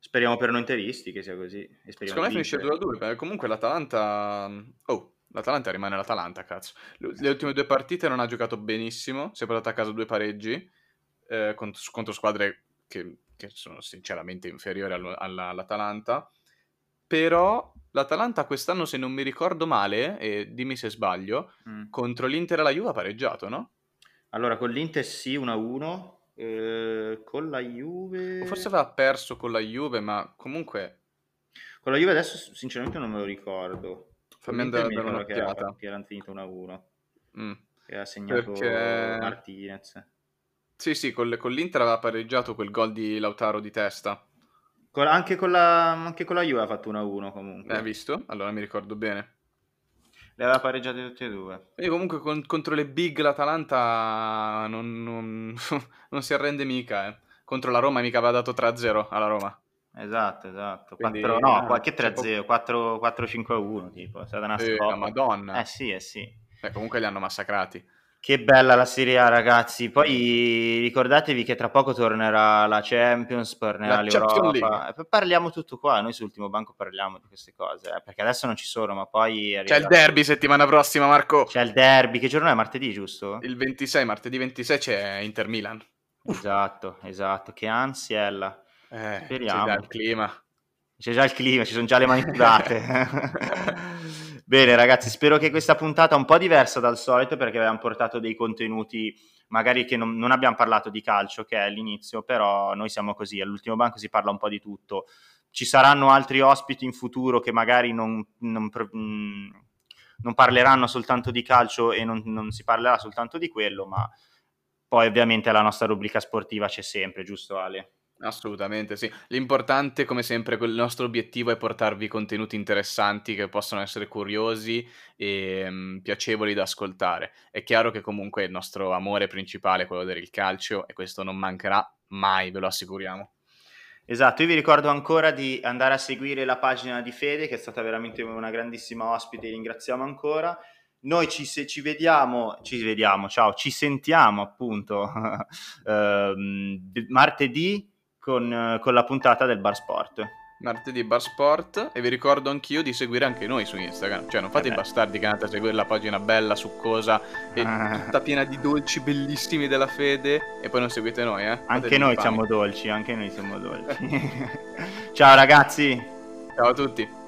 Speriamo per noi interisti che sia così. Secondo me finisce 2 a 2, perché comunque l'Atalanta... Oh, l'Atalanta rimane l'Atalanta, cazzo. Le ultime due partite non ha giocato benissimo, si è portato a casa due pareggi eh, contro, contro, squadre che, che, sono sinceramente inferiori all, alla, all'Atalanta. Però l'Atalanta quest'anno, se non mi ricordo male, e dimmi se sbaglio, mm. contro l'Inter e la Juve ha pareggiato, no? Allora, con l'Inter sì, 1-1. Eh, con la Juve... O forse aveva perso con la Juve, ma comunque... Con la Juve adesso sinceramente non me lo ricordo. Fammi andare a dare un'occhiata. Che, che era finito 1-1. Mm. Che ha segnato Perché... Martinez. Sì, sì, con, le, con l'Inter aveva pareggiato quel gol di Lautaro di testa. Con, anche, con la, anche con la Juve ha fatto 1-1 comunque. Hai visto? Allora mi ricordo bene. Le aveva pareggiate tutte e due. E comunque con, contro le big l'Atalanta non, non, non, si arrende mica. Eh. Contro la Roma mica aveva dato 3-0 alla Roma. Esatto, esatto. Quindi, 4, no, ah, qualche 3-0, 4-5-1 tipo. È stata una eh, scopa. madonna. Eh sì, eh sì. Eh, comunque li hanno massacrati. Che bella la Serie A, ragazzi. Poi ricordatevi che tra poco tornerà la Champions, tornerà la l'Europa. Parliamo tutto qua. Noi sull'ultimo banco parliamo di queste cose. Eh, perché adesso non ci sono, ma poi. C'è il derby settimana prossima, Marco. C'è il derby. Che giorno è? Martedì, giusto? Il 26, martedì 26 c'è Inter Milan. Esatto, esatto. Che ansiella. Eh, Speriamo. C'è già il clima. C'è già il clima, ci sono già le mani sudate. Bene ragazzi, spero che questa puntata un po' diversa dal solito perché avevamo portato dei contenuti magari che non, non abbiamo parlato di calcio che è l'inizio, però noi siamo così, all'ultimo banco si parla un po' di tutto. Ci saranno altri ospiti in futuro che magari non, non, mm, non parleranno soltanto di calcio e non si parlerà soltanto di quello, ma poi ovviamente la nostra rubrica sportiva c'è sempre, giusto Ale? Assolutamente sì. L'importante, come sempre, il nostro obiettivo è portarvi contenuti interessanti che possono essere curiosi e um, piacevoli da ascoltare. È chiaro che comunque il nostro amore principale è quello del calcio e questo non mancherà mai, ve lo assicuriamo. Esatto, io vi ricordo ancora di andare a seguire la pagina di Fede, che è stata veramente una grandissima ospite, ringraziamo ancora. Noi ci, se, ci vediamo, ci vediamo, ciao, ci sentiamo appunto uh, martedì con, con la puntata del Bar Sport martedì Bar Sport e vi ricordo anch'io di seguire anche noi su Instagram. Cioè, non fate eh i bastardi che andate a seguire la pagina bella, succosa e ah. tutta piena di dolci bellissimi della fede e poi non seguite noi, eh? Anche noi siamo dolci, anche noi siamo dolci. Ciao ragazzi. Ciao a tutti.